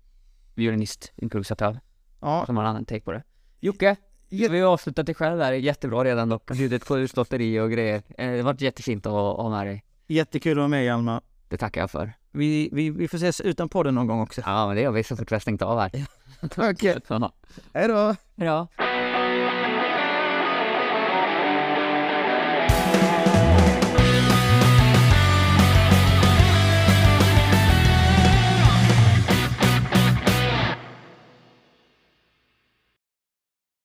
violinist, improvisatör, Ja, som har en annan take på det. Jocke, Jä- vi har avslutat dig själv här. Jättebra redan dock. Bjudit på utlotteri och grejer. Eh, Det har varit jättefint att ha med dig. jättekul att vara med Hjalmar. Det tackar jag för. Vi, vi, vi får ses utan podden någon gång också. Ja, men det gör vi så fort vi har stängt av här. [laughs] Okej, [laughs] Ja. hej då! Hejdå.